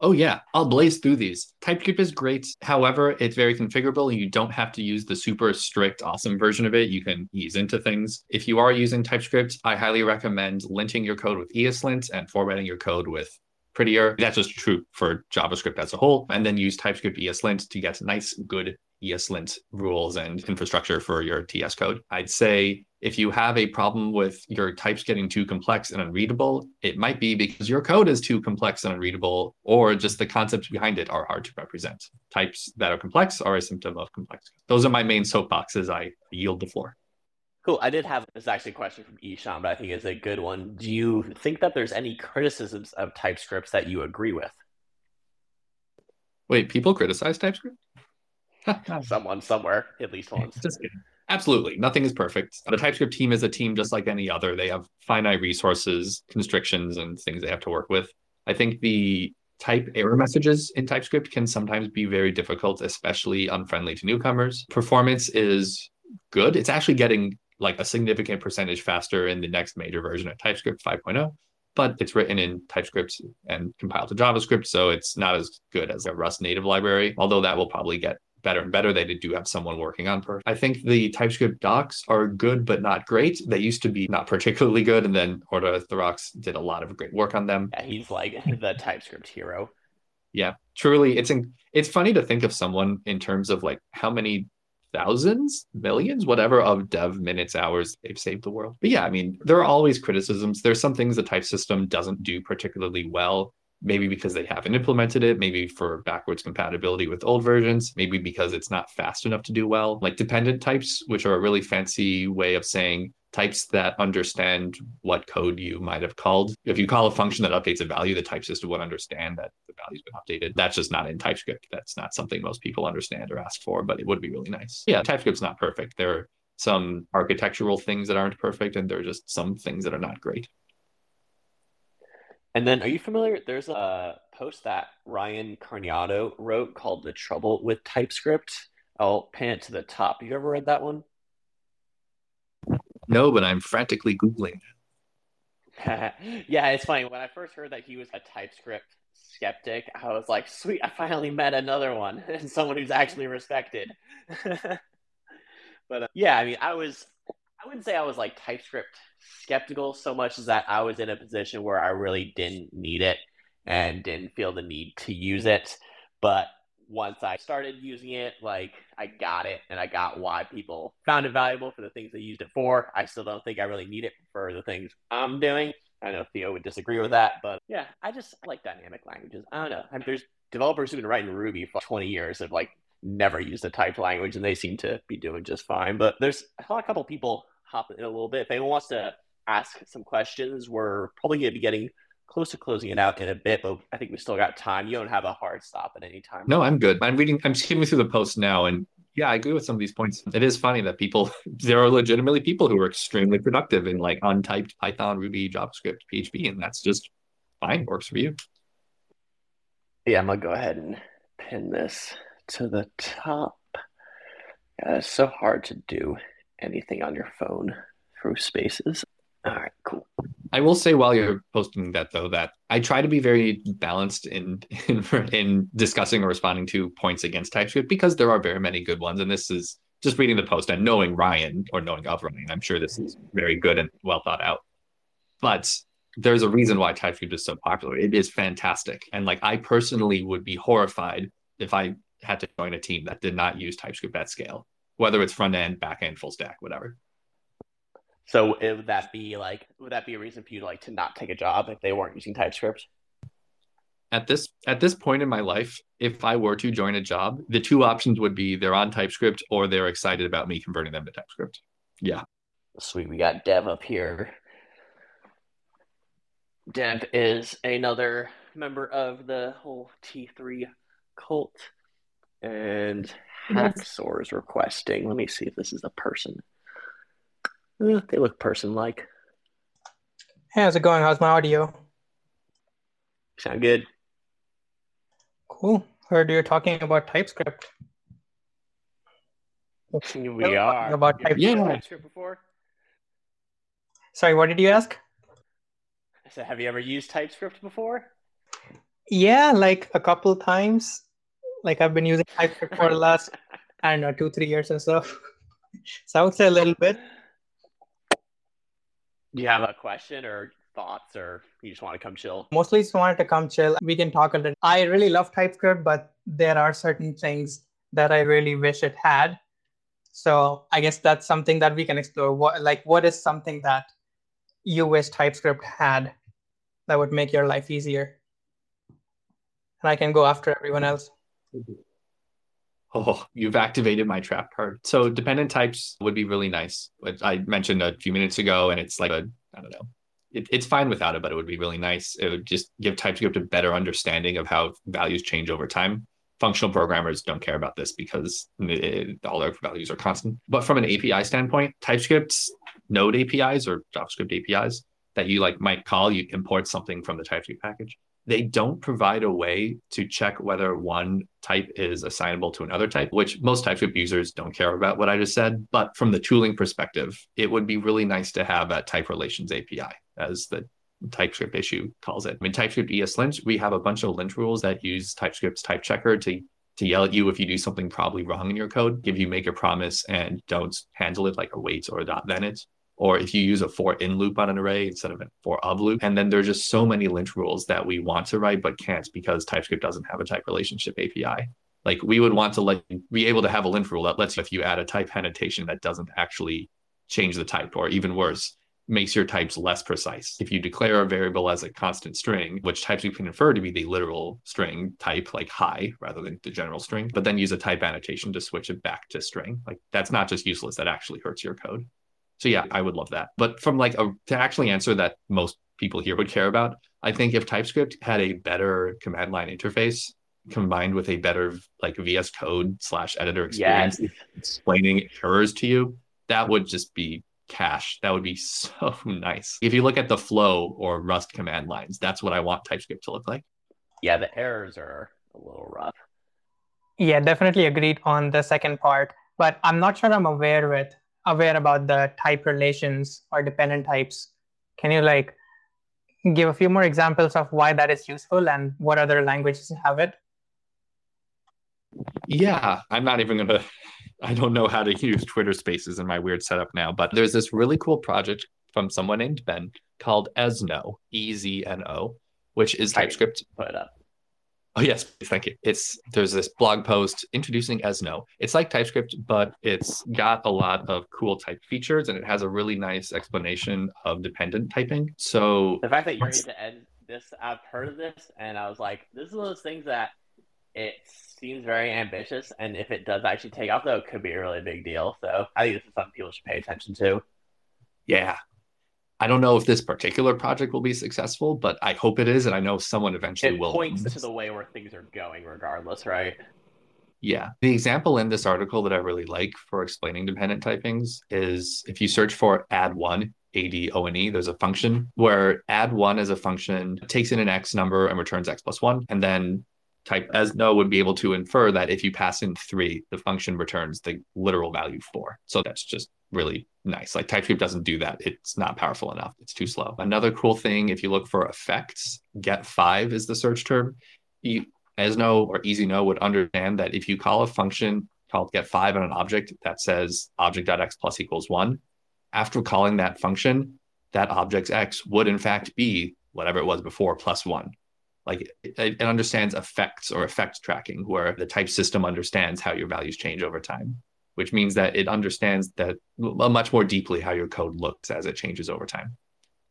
Oh yeah, I'll blaze through these. TypeScript is great. However, it's very configurable you don't have to use the super strict awesome version of it. You can ease into things. If you are using TypeScript, I highly recommend linting your code with ESLint and formatting your code with prettier. That's just true for JavaScript as a whole. And then use TypeScript ESLint to get nice, good ESLint rules and infrastructure for your TS code. I'd say if you have a problem with your types getting too complex and unreadable, it might be because your code is too complex and unreadable, or just the concepts behind it are hard to represent. Types that are complex are a symptom of complexity. Those are my main soapboxes. I yield the floor. Cool. I did have this actually a question from Ishan, but I think it's a good one. Do you think that there's any criticisms of TypeScripts that you agree with? Wait, people criticize TypeScript? Someone somewhere, at least once. Just kidding. Absolutely. Nothing is perfect. The TypeScript team is a team just like any other. They have finite resources, constrictions, and things they have to work with. I think the type error messages in TypeScript can sometimes be very difficult, especially unfriendly to newcomers. Performance is good. It's actually getting like a significant percentage faster in the next major version of TypeScript 5.0, but it's written in TypeScript and compiled to JavaScript, so it's not as good as a Rust native library, although that will probably get better and better. They do have someone working on per. I think the TypeScript docs are good but not great. They used to be not particularly good, and then Orta Therox did a lot of great work on them. Yeah, he's like the TypeScript hero. Yeah, truly, it's in, it's funny to think of someone in terms of like how many thousands, millions, whatever of dev minutes, hours they've saved the world. But yeah, I mean, there are always criticisms. There's some things the type system doesn't do particularly well maybe because they haven't implemented it, maybe for backwards compatibility with old versions, maybe because it's not fast enough to do well. Like dependent types, which are a really fancy way of saying types that understand what code you might have called. If you call a function that updates a value, the type system would understand that the value's been updated. That's just not in TypeScript. That's not something most people understand or ask for, but it would be really nice. Yeah, TypeScript's not perfect. There are some architectural things that aren't perfect, and there are just some things that are not great. And then, are you familiar? There's a post that Ryan Carniato wrote called "The Trouble with TypeScript." I'll pin it to the top. You ever read that one? No, but I'm frantically googling. yeah, it's funny. When I first heard that he was a TypeScript skeptic, I was like, "Sweet, I finally met another one and someone who's actually respected." but uh, yeah, I mean, I was I wouldn't say I was like TypeScript skeptical so much as that I was in a position where I really didn't need it and didn't feel the need to use it. But once I started using it, like I got it and I got why people found it valuable for the things they used it for. I still don't think I really need it for the things I'm doing. I know Theo would disagree with that, but yeah, I just like dynamic languages. I don't know. I mean, there's developers who've been writing Ruby for 20 years have like never used a typed language and they seem to be doing just fine. But there's a couple people hopping in a little bit. If anyone wants to ask some questions, we're probably going to be getting close to closing it out in a bit, but I think we still got time. You don't have a hard stop at any time. No, I'm good. I'm reading, I'm skimming through the post now, and yeah, I agree with some of these points. It is funny that people, there are legitimately people who are extremely productive in like untyped Python, Ruby, JavaScript, PHP, and that's just fine. Works for you. Yeah, I'm gonna go ahead and pin this to the top. Yeah, it's so hard to do anything on your phone through spaces. All right. I will say while you're posting that though that I try to be very balanced in in, in discussing or responding to points against TypeScript because there are very many good ones, and this is just reading the post and knowing Ryan or knowing of Ryan. I'm sure this is very good and well thought out. But there's a reason why TypeScript is so popular. It is fantastic, and like I personally would be horrified if I had to join a team that did not use TypeScript at scale, whether it's front end, back end, full stack, whatever. So would that be like would that be a reason for you to like to not take a job if they weren't using TypeScript? At this at this point in my life, if I were to join a job, the two options would be they're on TypeScript or they're excited about me converting them to TypeScript. Yeah. Sweet, we got Dev up here. Dev is another member of the whole T3 cult. And Hacksaw is requesting. Let me see if this is a person. Eh, they look person-like. Hey, how's it going? How's my audio? Sound good? Cool. Heard you're talking about TypeScript. We are. About TypeScript. Yeah. Before? Sorry, what did you ask? I said, have you ever used TypeScript before? Yeah, like a couple times. Like I've been using TypeScript for the last, I don't know, two, three years and so. so I would say a little bit. Do you have a question or thoughts, or you just want to come chill? Mostly just wanted to come chill. We can talk a little. I really love TypeScript, but there are certain things that I really wish it had. So I guess that's something that we can explore. What like what is something that you wish TypeScript had that would make your life easier? And I can go after everyone else. Mm-hmm. Oh, you've activated my trap card. So dependent types would be really nice. I mentioned a few minutes ago, and it's like a I don't know. It, it's fine without it, but it would be really nice. It would just give TypeScript a better understanding of how values change over time. Functional programmers don't care about this because it, all their values are constant. But from an API standpoint, TypeScript's Node APIs or JavaScript APIs that you like might call, you import something from the TypeScript package they don't provide a way to check whether one type is assignable to another type, which most TypeScript users don't care about what I just said. But from the tooling perspective, it would be really nice to have a type relations API, as the TypeScript issue calls it. I mean, TypeScript ESLint, we have a bunch of lint rules that use TypeScript's type checker to to yell at you if you do something probably wrong in your code, give you make a promise and don't handle it like await or a dot then it or if you use a for in loop on an array instead of a for of loop. And then there's just so many lint rules that we want to write but can't because TypeScript doesn't have a type relationship API. Like we would want to let be able to have a lint rule that lets you if you add a type annotation that doesn't actually change the type, or even worse, makes your types less precise. If you declare a variable as a constant string, which types you can infer to be the literal string type, like high rather than the general string, but then use a type annotation to switch it back to string, like that's not just useless, that actually hurts your code. So yeah, I would love that. But from like a to actually answer that most people here would care about, I think if TypeScript had a better command line interface combined with a better like VS Code slash editor experience yes. explaining errors to you, that would just be cash. That would be so nice. If you look at the flow or Rust command lines, that's what I want TypeScript to look like. Yeah, the errors are a little rough. Yeah, definitely agreed on the second part, but I'm not sure I'm aware with aware about the type relations or dependent types. Can you like give a few more examples of why that is useful and what other languages have it? Yeah, I'm not even going to, I don't know how to use Twitter spaces in my weird setup now, but there's this really cool project from someone named Ben called Ezno, E Z N O, which is TypeScript. Put it up. Oh yes, thank you. It's there's this blog post introducing Ezno. It's like TypeScript, but it's got a lot of cool type features, and it has a really nice explanation of dependent typing. So the fact that you're to end this, I've heard of this, and I was like, this is one of those things that it seems very ambitious, and if it does actually take off, though, it could be a really big deal. So I think this is something people should pay attention to. Yeah, I don't know if this particular project will be successful, but I hope it is, and I know someone eventually it will. It points to the way where things are going, regardless, right? Yeah. The example in this article that I really like for explaining dependent typings is if you search for add one, A D O N E, there's a function where add one as a function takes in an X number and returns X plus one. And then type Ezno would be able to infer that if you pass in three, the function returns the literal value four. So that's just really nice. Like TypeScript doesn't do that. It's not powerful enough. It's too slow. Another cool thing, if you look for effects, get5 is the search term. You, Ezno or EasyNo would understand that if you call a function called get5 on an object that says object.x plus equals one, after calling that function, that object's x would in fact be whatever it was before plus one. Like it, it understands effects or effect tracking, where the type system understands how your values change over time which means that it understands that much more deeply how your code looks as it changes over time.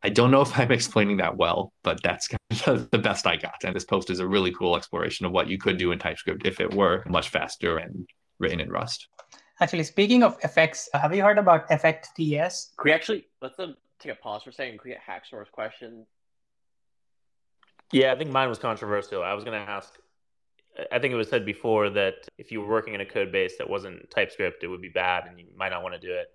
I don't know if I'm explaining that well, but that's kind of the best I got. And this post is a really cool exploration of what you could do in TypeScript if it were much faster and written in Rust. Actually, speaking of effects, have you heard about Effect TS? Can we actually let's um, take a pause for a second? Can we get Hacksawer's question? Yeah, I think mine was controversial. I was going to ask I think it was said before that if you were working in a code base that wasn't TypeScript, it would be bad and you might not want to do it.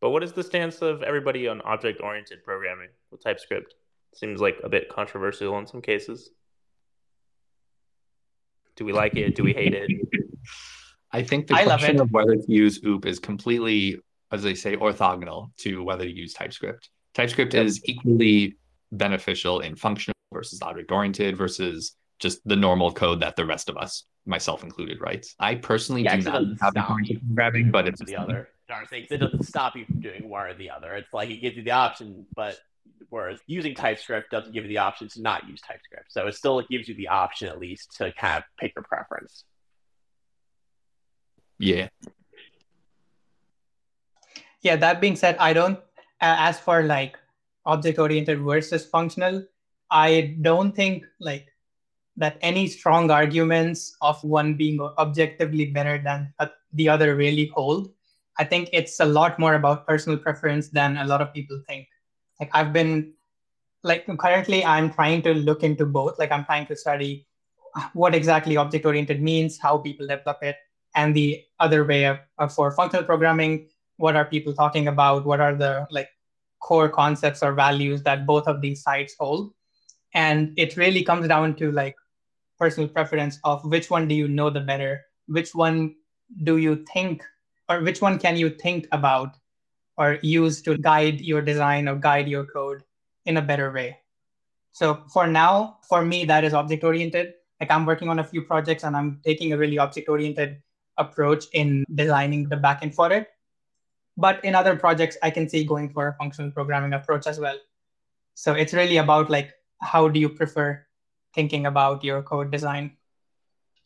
But what is the stance of everybody on object oriented programming with TypeScript? Seems like a bit controversial in some cases. Do we like it? Do we hate it? I think the I question of whether to use OOP is completely, as they say, orthogonal to whether to use TypeScript. TypeScript yep. is equally beneficial in functional versus object oriented versus just the normal code that the rest of us, myself included, writes. I personally Yeah, do 'cause it not have stop object you programming, but it's the other. Darn things. It doesn't stop you from doing one or the other. It's like it gives you the option, but whereas using TypeScript doesn't give you the option to not use TypeScript. So it still gives you the option at least to kind of pick your preference. Yeah. Yeah, that being said, I don't, a- as for like object oriented versus functional, I don't think like that any strong arguments of one being objectively better than the other really hold. I think it's a lot more about personal preference than a lot of people think. Like I've been like currently I'm trying to look into both. Like I'm trying to study what exactly object oriented means, how people develop it, and the other way of, of for functional programming, what are people talking about? What are the like core concepts or values that both of these sides hold? And it really comes down to like personal preference of which one do you know the better, which one do you think, or which one can you think about or use to guide your design or guide your code in a better way. So for now, for me, that is object oriented. Like I'm working on a few projects and I'm taking a really object oriented approach in designing the backend for it. But in other projects, I can see going for a functional programming approach as well. So it's really about like how do you prefer thinking about your code design?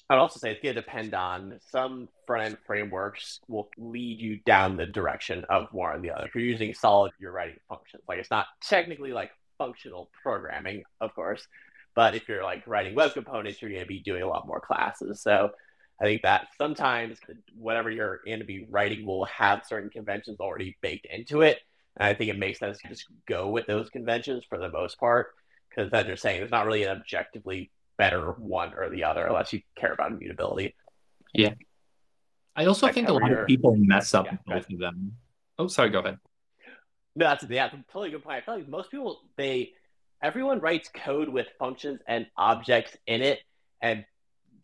I'd also say it's going to depend on some front end frameworks will lead you down the direction of one or the other. If you're using solid, you're writing functions. Like it's not technically like functional programming, of course, but if you're like writing web components, you're going to be doing a lot more classes. So I think that sometimes whatever you're going to be writing will have certain conventions already baked into it. And I think it makes sense to just go with those conventions for the most part, because as you're saying, there's not really an objectively better one or the other unless you care about immutability. Yeah. I also Like think a lot of people mess up Yeah, both of them. Oh, sorry, go ahead. No, that's yeah, that's a totally good point. I feel like most people they everyone writes code with functions and objects in it, and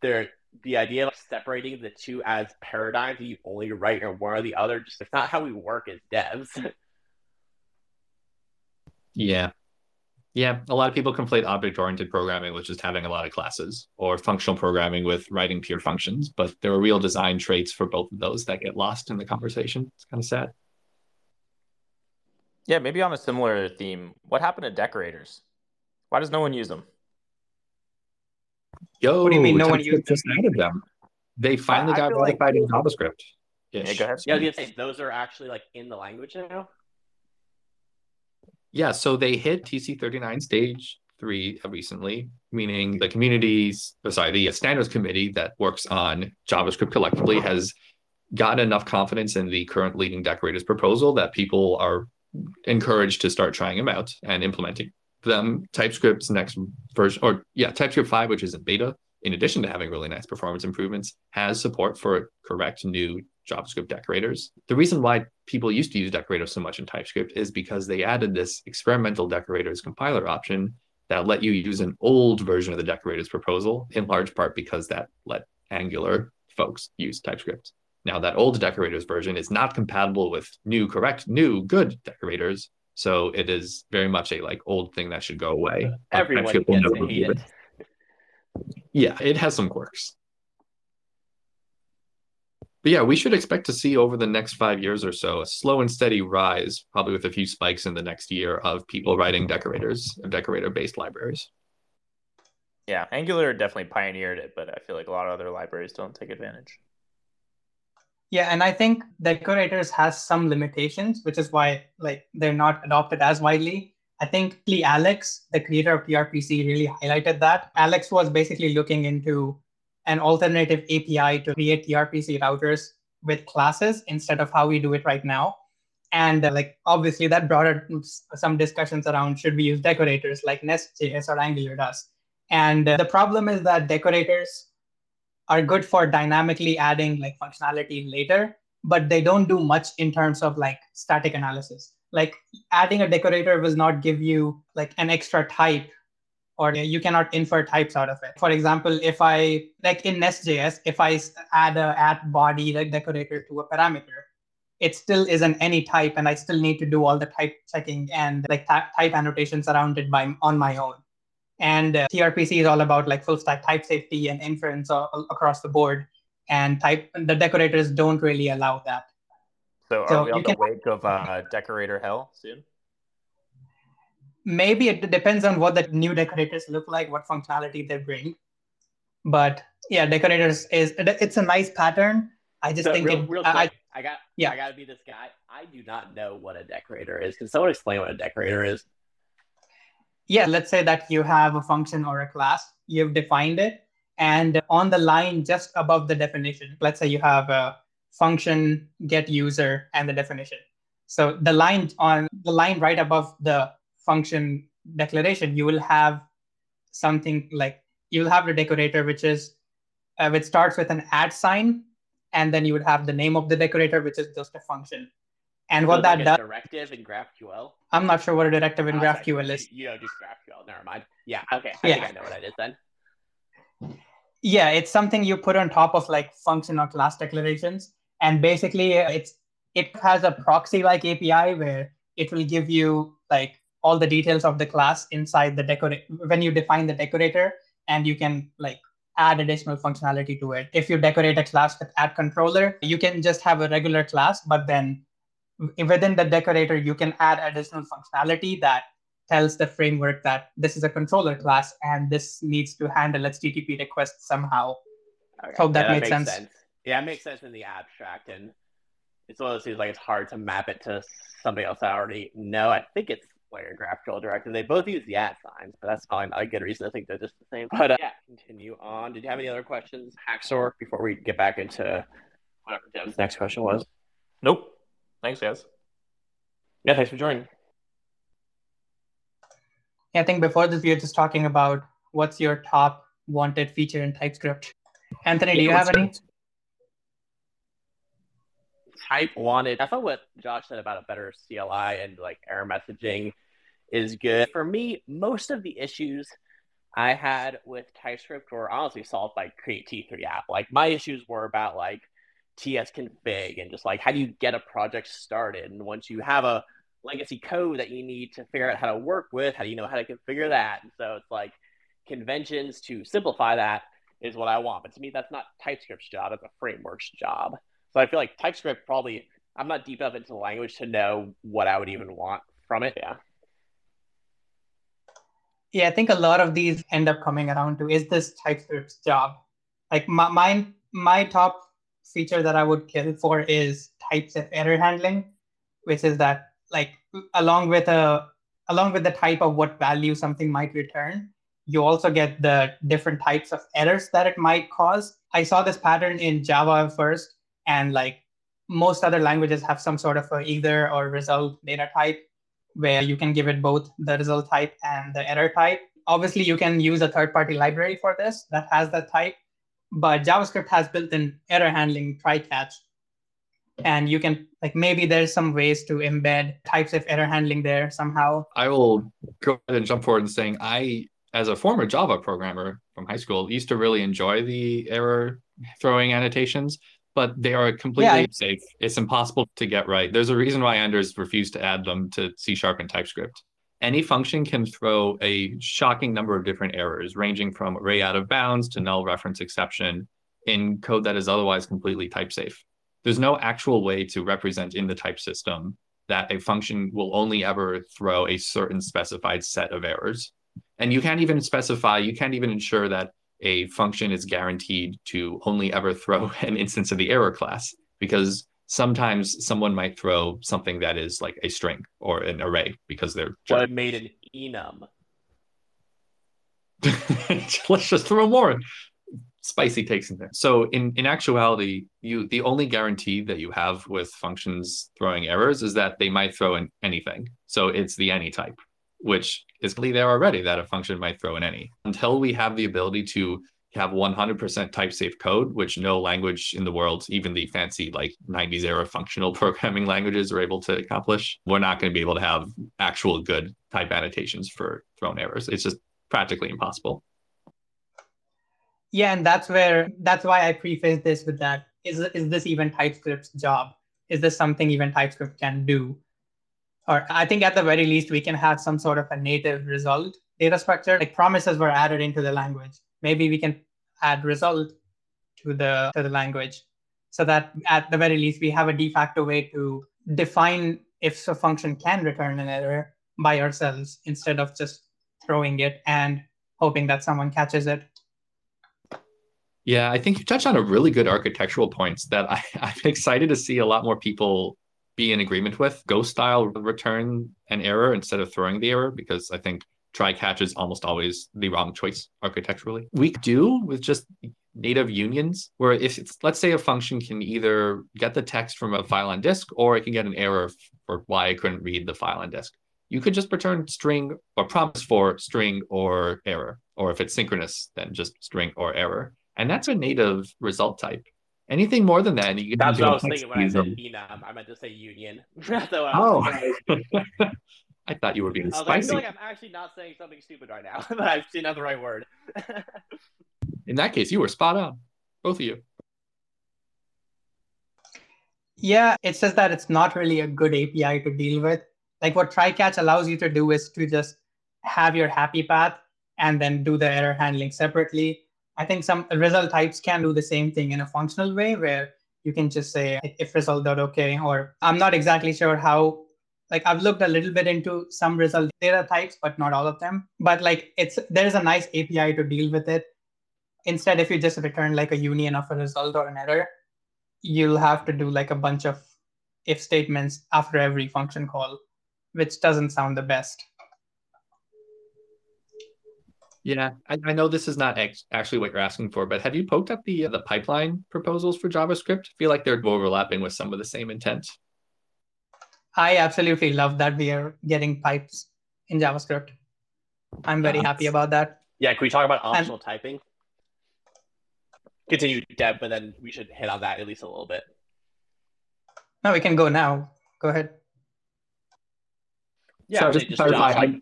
they're the idea of separating the two as paradigms that you only write in one or the other. Just it's not how we work as devs. Yeah. Yeah. A lot of people conflate object oriented programming with just having a lot of classes or functional programming with writing pure functions, but there are real design traits for both of those that get lost in the conversation. It's kind of sad. Yeah, maybe on a similar theme. What happened to decorators? Why does no one use them? Yo, What do you mean no one TypeScript used just added them? They finally I got feel like- in JavaScript. Yeah, go ahead. yeah, I was gonna say those are actually like in the language now. Yeah, so they hit TC39 stage three recently, meaning the communities, oh, sorry, the standards committee that works on JavaScript collectively has gotten enough confidence in the current leading decorators proposal that people are encouraged to start trying them out and implementing them. TypeScript's next version, or yeah, TypeScript 5, which is in beta, in addition to having really nice performance improvements, has support for correct new JavaScript decorators. The reason why people used to use decorators so much in TypeScript is because they added this experimental decorators compiler option that let you use an old version of the decorators proposal, in large part because that let Angular folks use TypeScript. Now, that old decorators version is not compatible with new, correct, new, good decorators. So it is very much a like old thing that should go away. Everyone gets to never hate do it. yeah, it has some quirks. But yeah, we should expect to see over the next five years or so a slow and steady rise, probably with a few spikes in the next year of people writing decorators, decorator based libraries. Yeah, Angular definitely pioneered it, but I feel like a lot of other libraries don't take advantage. Yeah, and I think decorators has some limitations, which is why like they're not adopted as widely. I think Lee Alex, the creator of TRPC, really highlighted that. Alex was basically looking into an alternative API to create TRPC routers with classes instead of how we do it right now. And uh, like obviously that brought some discussions around should we use decorators like Nest.js or Angular does. And uh, the problem is that decorators are good for dynamically adding like functionality later, but they don't do much in terms of like static analysis. Like adding a decorator will not give you like an extra type or you cannot infer types out of it. For example, if I like in Nest.js, if I add a at body like decorator to a parameter, it still isn't any type, and I still need to do all the type checking and like ty- type annotations around it by on my own. And uh, TRPC is all about like full stack type safety and inference all across the board. And type the decorators don't really allow that. So are So we on you the can- wake of uh, decorator hell soon? Maybe it depends on what the new decorators look like, what functionality they bring. But yeah, decorators is it's a nice pattern. I just So think real, it, real I, I, got yeah. I got to be this guy. I do not know what a decorator is. Can someone explain what a decorator is? yeah, let's say that you have a function or a class, you've defined it, and on the line just above the definition, let's say you have a function get user and the definition. So the line on the line right above the function declaration, you will have something like you'll have the decorator, which is uh, which starts with an at sign, and then you would have the name of the decorator, which is just a function. And what that like does, directive in GraphQL. I'm not sure what a directive in Oh, GraphQL you- is. You don't do GraphQL. Never mind. Yeah. Okay. I Yeah. think I know what it is then. Yeah, it's something you put on top of like function or class declarations, and basically uh, it's it has a proxy like API where it will give you like all the details of the class inside the decorate when you define the decorator, and you can like add additional functionality to it. If you decorate a class with add controller, you can just have a regular class, but then within the decorator you can add additional functionality that tells the framework that this is a controller class and this needs to handle its HTTP requests somehow. Okay. Hope that yeah, made makes sense. Yeah, it makes sense in the abstract, and it's one of those things like it's hard to map it to something else I already know. I think it's like GraphQL directive. They both use the at signs, but that's probably not a good reason to think they're just the same. But uh, yeah, continue on. Did you have any other questions, Haxor, before we get back into whatever Dev's next question was? Nope. Thanks, guys. Yeah, thanks for joining. Yeah, I think before this, we were just talking about what's your top wanted feature in TypeScript. Anthony, do you have any? Type wanted. I thought what Josh said about a better CLI and like error messaging is good. For me, most of the issues I had with TypeScript were honestly solved by Create T3 app. Like my issues were about like TS config and just like how do you get a project started. And once you have a legacy code that you need to figure out how to work with, how do you know how to configure that? And so it's like conventions to simplify that is what I want. But to me, that's not TypeScript's job, it's a framework's job. So I feel like TypeScript probably I'm not deep enough into the language to know what I would even want from it. Yeah. Yeah, I think a lot of these end up coming around to is this TypeScript's job? Like my my, my top feature that I would kill for is type-safe error handling, which is that like along with a along with the type of what value something might return, you also get the different types of errors that it might cause. I saw this pattern in Java first, and like most other languages have some sort of either or result data type where you can give it both the result type and the error type. Obviously, you can use a third party library for this that has that type, but JavaScript has built in error handling try catch. And you can, like, maybe there's some ways to embed types of error handling there somehow. I will go ahead and jump forward and saying I, as a former Java programmer from high school, used to really enjoy the error throwing annotations, but they are completely Yeah. safe. It's impossible to get right. There's a reason why Anders refused to add them to C sharp and TypeScript. Any function can throw a shocking number of different errors, ranging from array out of bounds to null reference exception in code that is otherwise completely type safe. There's no actual way to represent in the type system that a function will only ever throw a certain specified set of errors. And you can't even specify, you can't even ensure that a function is guaranteed to only ever throw an instance of the error class because sometimes someone might throw something that is like a string or an array because they're What it made an enum. let's just throw more spicy takes in there. So in in actuality, you the only guarantee that you have with functions throwing errors is that they might throw in anything. So it's the any type, which is clearly there already that a function might throw in any. Until we have the ability to have 100% type safe code, which no language in the world, even the fancy like 90s era functional programming languages are able to accomplish, we're not going to be able to have actual good type annotations for thrown errors. It's just practically impossible. Yeah, and that's where that's why I preface this with that. Is is this even TypeScript's job? Is this something even TypeScript can do? Or I think at the very least we can have some sort of a native result data structure, like promises were added into the language. Maybe we can add result to the to the language so that at the very least we have a de facto way to define if a function can return an error by ourselves instead of just throwing it and hoping that someone catches it. Yeah, I think you touched on a really good architectural points that I, I'm excited to see a lot more people be in agreement with. Go style return an error instead of throwing the error because I think try catch is almost always the wrong choice architecturally. We do with just native unions where if it's let's say a function can either get the text from a file on disk or it can get an error for why I couldn't read the file on disk. You could just return string or promise for string or error. Or if it's synchronous, then just string or error. And that's a native result type. Anything more than that, you That's what I was thinking when I said enum. I meant to say union. so oh. I thought you were being I spicy. Like, I feel like I'm actually not saying something stupid right now, but I've seen the right word. In that case, you were spot on, both of you. Yeah, it says that it's not really a good API to deal with. Like what try-catch allows you to do is to just have your happy path and then do the error handling separately. I think some result types can do the same thing in a functional way where you can just say if result.okay, or I'm not exactly sure how like I've looked a little bit into some result data types, but not all of them. But like it's there's a nice API to deal with it. Instead, if you just return like a union of a result or an error, you'll have to do like a bunch of if statements after every function call, which doesn't sound the best. Yeah, I, I know this is not ex- actually what you're asking for, but have you poked up the uh, the pipeline proposals for JavaScript? I feel like they're overlapping with some of the same intent. I absolutely love that we are getting pipes in JavaScript. I'm very happy about that. Yeah, can we talk about optional and, typing? Continue, Deb, but then we should hit on that at least a little bit. No, we can go now. Go ahead. Yeah, so just, just clarify,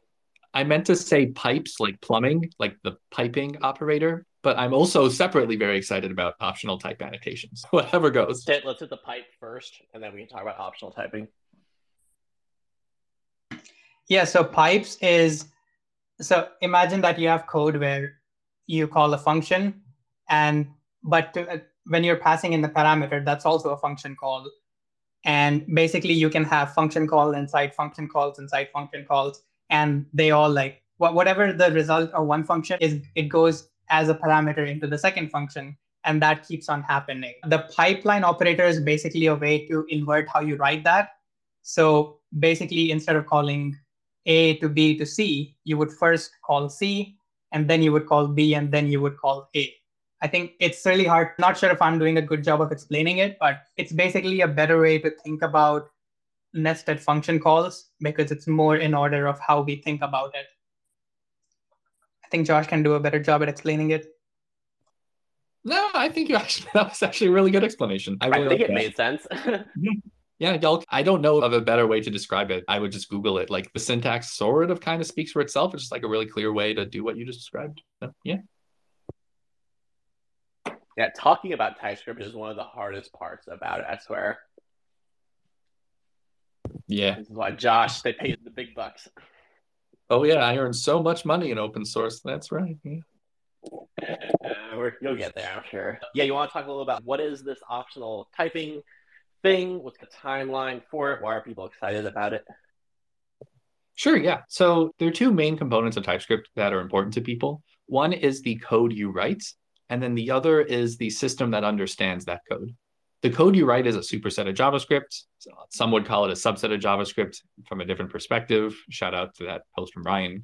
I, I meant to say pipes like plumbing, like the piping operator, but I'm also separately very excited about optional type annotations. Whatever goes. Let's hit the pipe first, and then we can talk about optional typing. Yeah, so pipes is so imagine that you have code where you call a function and but to, uh, when you're passing in the parameter that's also a function call and basically you can have function call inside function calls inside function calls and they all like whatever the result of one function is it goes as a parameter into the second function and that keeps on happening the pipeline operator is basically a way to invert how you write that so basically instead of calling a to B to C, you would first call C, and then you would call B, and then you would call A. I think it's really hard. Not sure if I'm doing a good job of explaining it, but it's basically a better way to think about nested function calls because it's more in order of how we think about it. I think Josh can do a better job at explaining it. No, I think you actually that was actually a really good explanation. I, really I think it that. made sense. Mm-hmm. Yeah, y'all, I don't know of a better way to describe it. I would just Google it. Like the syntax sort of kind of speaks for itself. It's just like a really clear way to do what you just described. So, yeah. Yeah, talking about TypeScript is one of the hardest parts about it, I swear. Yeah. This is why Josh, they pay the big bucks. Oh, yeah. I earn so much money in open source. That's right. Yeah. Uh, you'll get there, I'm sure. Yeah, you want to talk a little about what is this optional typing thing? What's the timeline for it? Why are people excited about it? Sure, yeah. So there are two main components of TypeScript that are important to people. One is the code you write, and then the other is the system that understands that code. The code you write is a superset of JavaScript. Some would call it a subset of JavaScript from a different perspective. Shout out to that post from Ryan.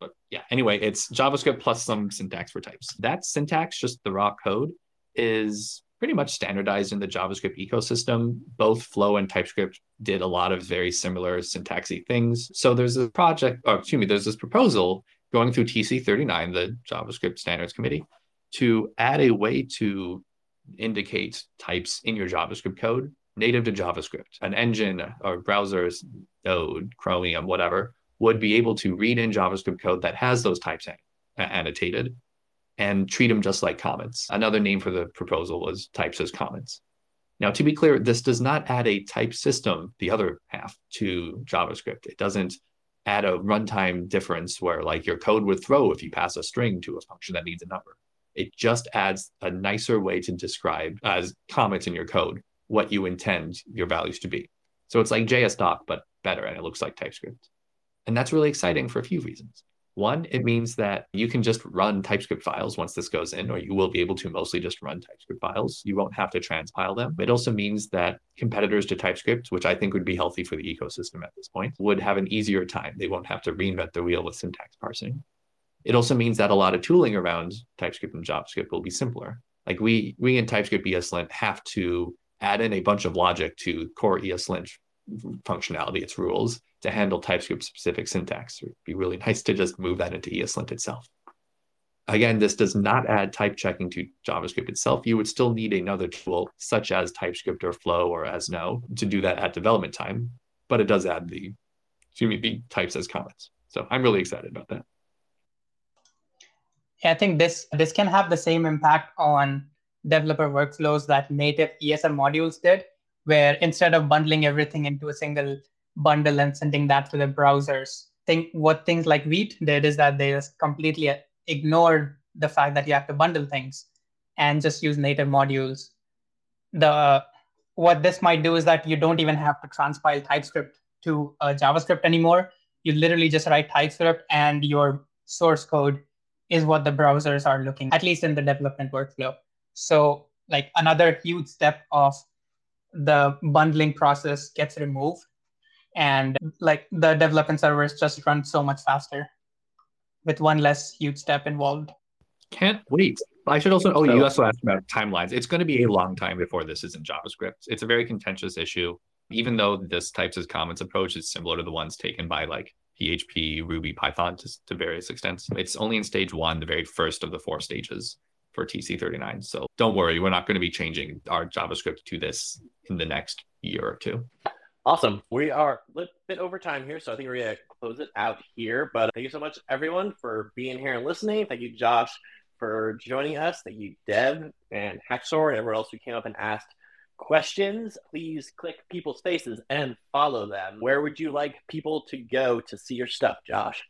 But yeah, anyway, it's JavaScript plus some syntax for types. That syntax, just the raw code, is pretty much standardized in the JavaScript ecosystem. Both Flow and TypeScript did a lot of very similar syntaxy things. So there's a project, or excuse me, there's this proposal going through TC39, the JavaScript Standards Committee, to add a way to indicate types in your JavaScript code native to JavaScript. An engine or browsers, Node, Chromium, whatever, would be able to read in JavaScript code that has those types uh, annotated and treat them just like comments. Another name for the proposal was types as comments. Now, to be clear, this does not add a type system, the other half, to JavaScript. It doesn't add a runtime difference where like your code would throw if you pass a string to a function that needs a number. It just adds a nicer way to describe as comments in your code what you intend your values to be. So it's like JS doc, but better, and it looks like TypeScript. And that's really exciting for a few reasons. One, it means that you can just run TypeScript files once this goes in, or you will be able to mostly just run TypeScript files. You won't have to transpile them. It also means that competitors to TypeScript, which I think would be healthy for the ecosystem at this point, would have an easier time. They won't have to reinvent the wheel with syntax parsing. It also means that a lot of tooling around TypeScript and JavaScript will be simpler. Like we we in TypeScript ESLint have to add in a bunch of logic to core ESLint functionality, its rules, to handle TypeScript specific syntax. It'd be really nice to just move that into ESLint itself. Again, this does not add type checking to JavaScript itself. You would still need another tool such as TypeScript or Flow or Ezno to do that at development time, but it does add the, excuse me, the types as comments. So I'm really excited about that. I think this this can have the same impact on developer workflows that native ESM modules did, where instead of bundling everything into a single bundle and sending that to the browsers. Think what things like Vite did is that they just completely ignored the fact that you have to bundle things and just use native modules. The what this might do is that you don't even have to transpile TypeScript to uh, JavaScript anymore. You literally just write TypeScript and your source code is what the browsers are looking at least in the development workflow. So like another huge step of the bundling process gets removed and like the development servers just run so much faster with one less huge step involved. Can't wait. I should also. Oh, you also asked about timelines. It's going to be a long time before this is in JavaScript. It's a very contentious issue, even though this types as comments approach is similar to the ones taken by like PHP, Ruby, Python to, to various extents. It's only in stage one, the very first of the four stages for TC39. So don't worry, we're not going to be changing our JavaScript to this in the next year or two. Awesome. We are a little bit over time here, so I think we're going to close it out here. But thank you so much, everyone, for being here and listening. Thank you, Josh, for joining us. Thank you, Dev and Haxor, and everyone else who came up and asked questions. Please click people's faces and follow them. Where would you like people to go to see your stuff, Josh?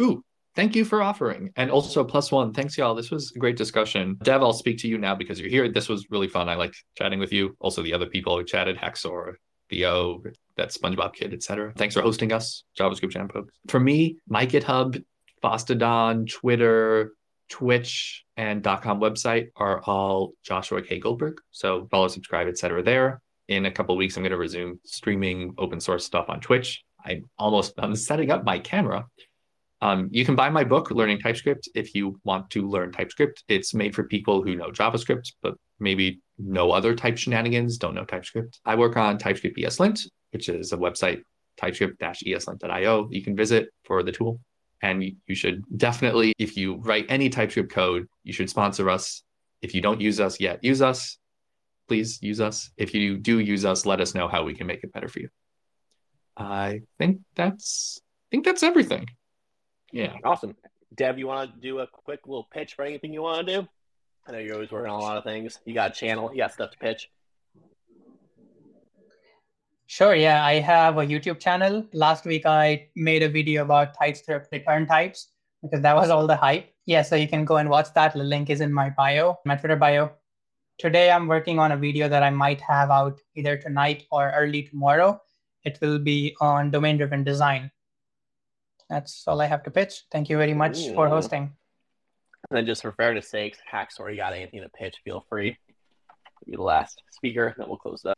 Ooh, thank you for offering. And also, plus one, thanks, y'all. This was a great discussion. Dev, I'll speak to you now because you're here. This was really fun. I liked chatting with you. Also, the other people who chatted, Haxor, Theo, that SpongeBob kid, etc. Thanks for hosting us, JavaScript Jam folks. For me, my GitHub, Fosstodon, Twitter, Twitch, and .com website are all Joshua K. Goldberg. So follow, subscribe, etc. there. In a couple weeks, I'm going to resume streaming open source stuff on Twitch. I'm almost setting up my camera. Um, you can buy my book, Learning TypeScript, if you want to learn TypeScript. It's made for people who know JavaScript, but maybe no other type shenanigans, don't know TypeScript. I work on TypeScript ESLint, which is a website, typescript-eslint.io. You can visit for the tool. And you should definitely, if you write any TypeScript code, you should sponsor us. If you don't use us yet, use us. Please use us. If you do use us, let us know how we can make it better for you. I think that's I think that's everything. Yeah. Awesome. Deb, you want to do a quick little pitch for anything you want to do? I know you're always working on a lot of things. You got a channel, you got stuff to pitch. Sure, yeah. I have a YouTube channel. Last week I made a video about TypeScript return types because that was all the hype. Yeah, so you can go and watch that. The link is in my bio, my Twitter bio. Today I'm working on a video that I might have out either tonight or early tomorrow. It will be on domain driven design. That's all I have to pitch. Thank you very much Ooh. for hosting. And then just for fairness sakes, you got anything to pitch, feel free. Be the last speaker, then we'll close up.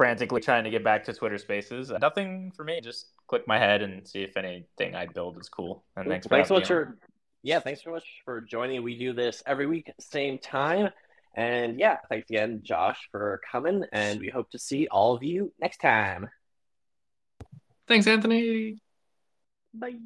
Frantically trying to get back to Twitter Spaces. Uh, nothing for me. Just click my head and see if anything I build is cool. And thanks for thanks so much for yeah, thanks so much for joining. We do this every week, same time. And yeah, thanks again, Josh, for coming. And we hope to see all of you next time. Thanks, Anthony. Bye.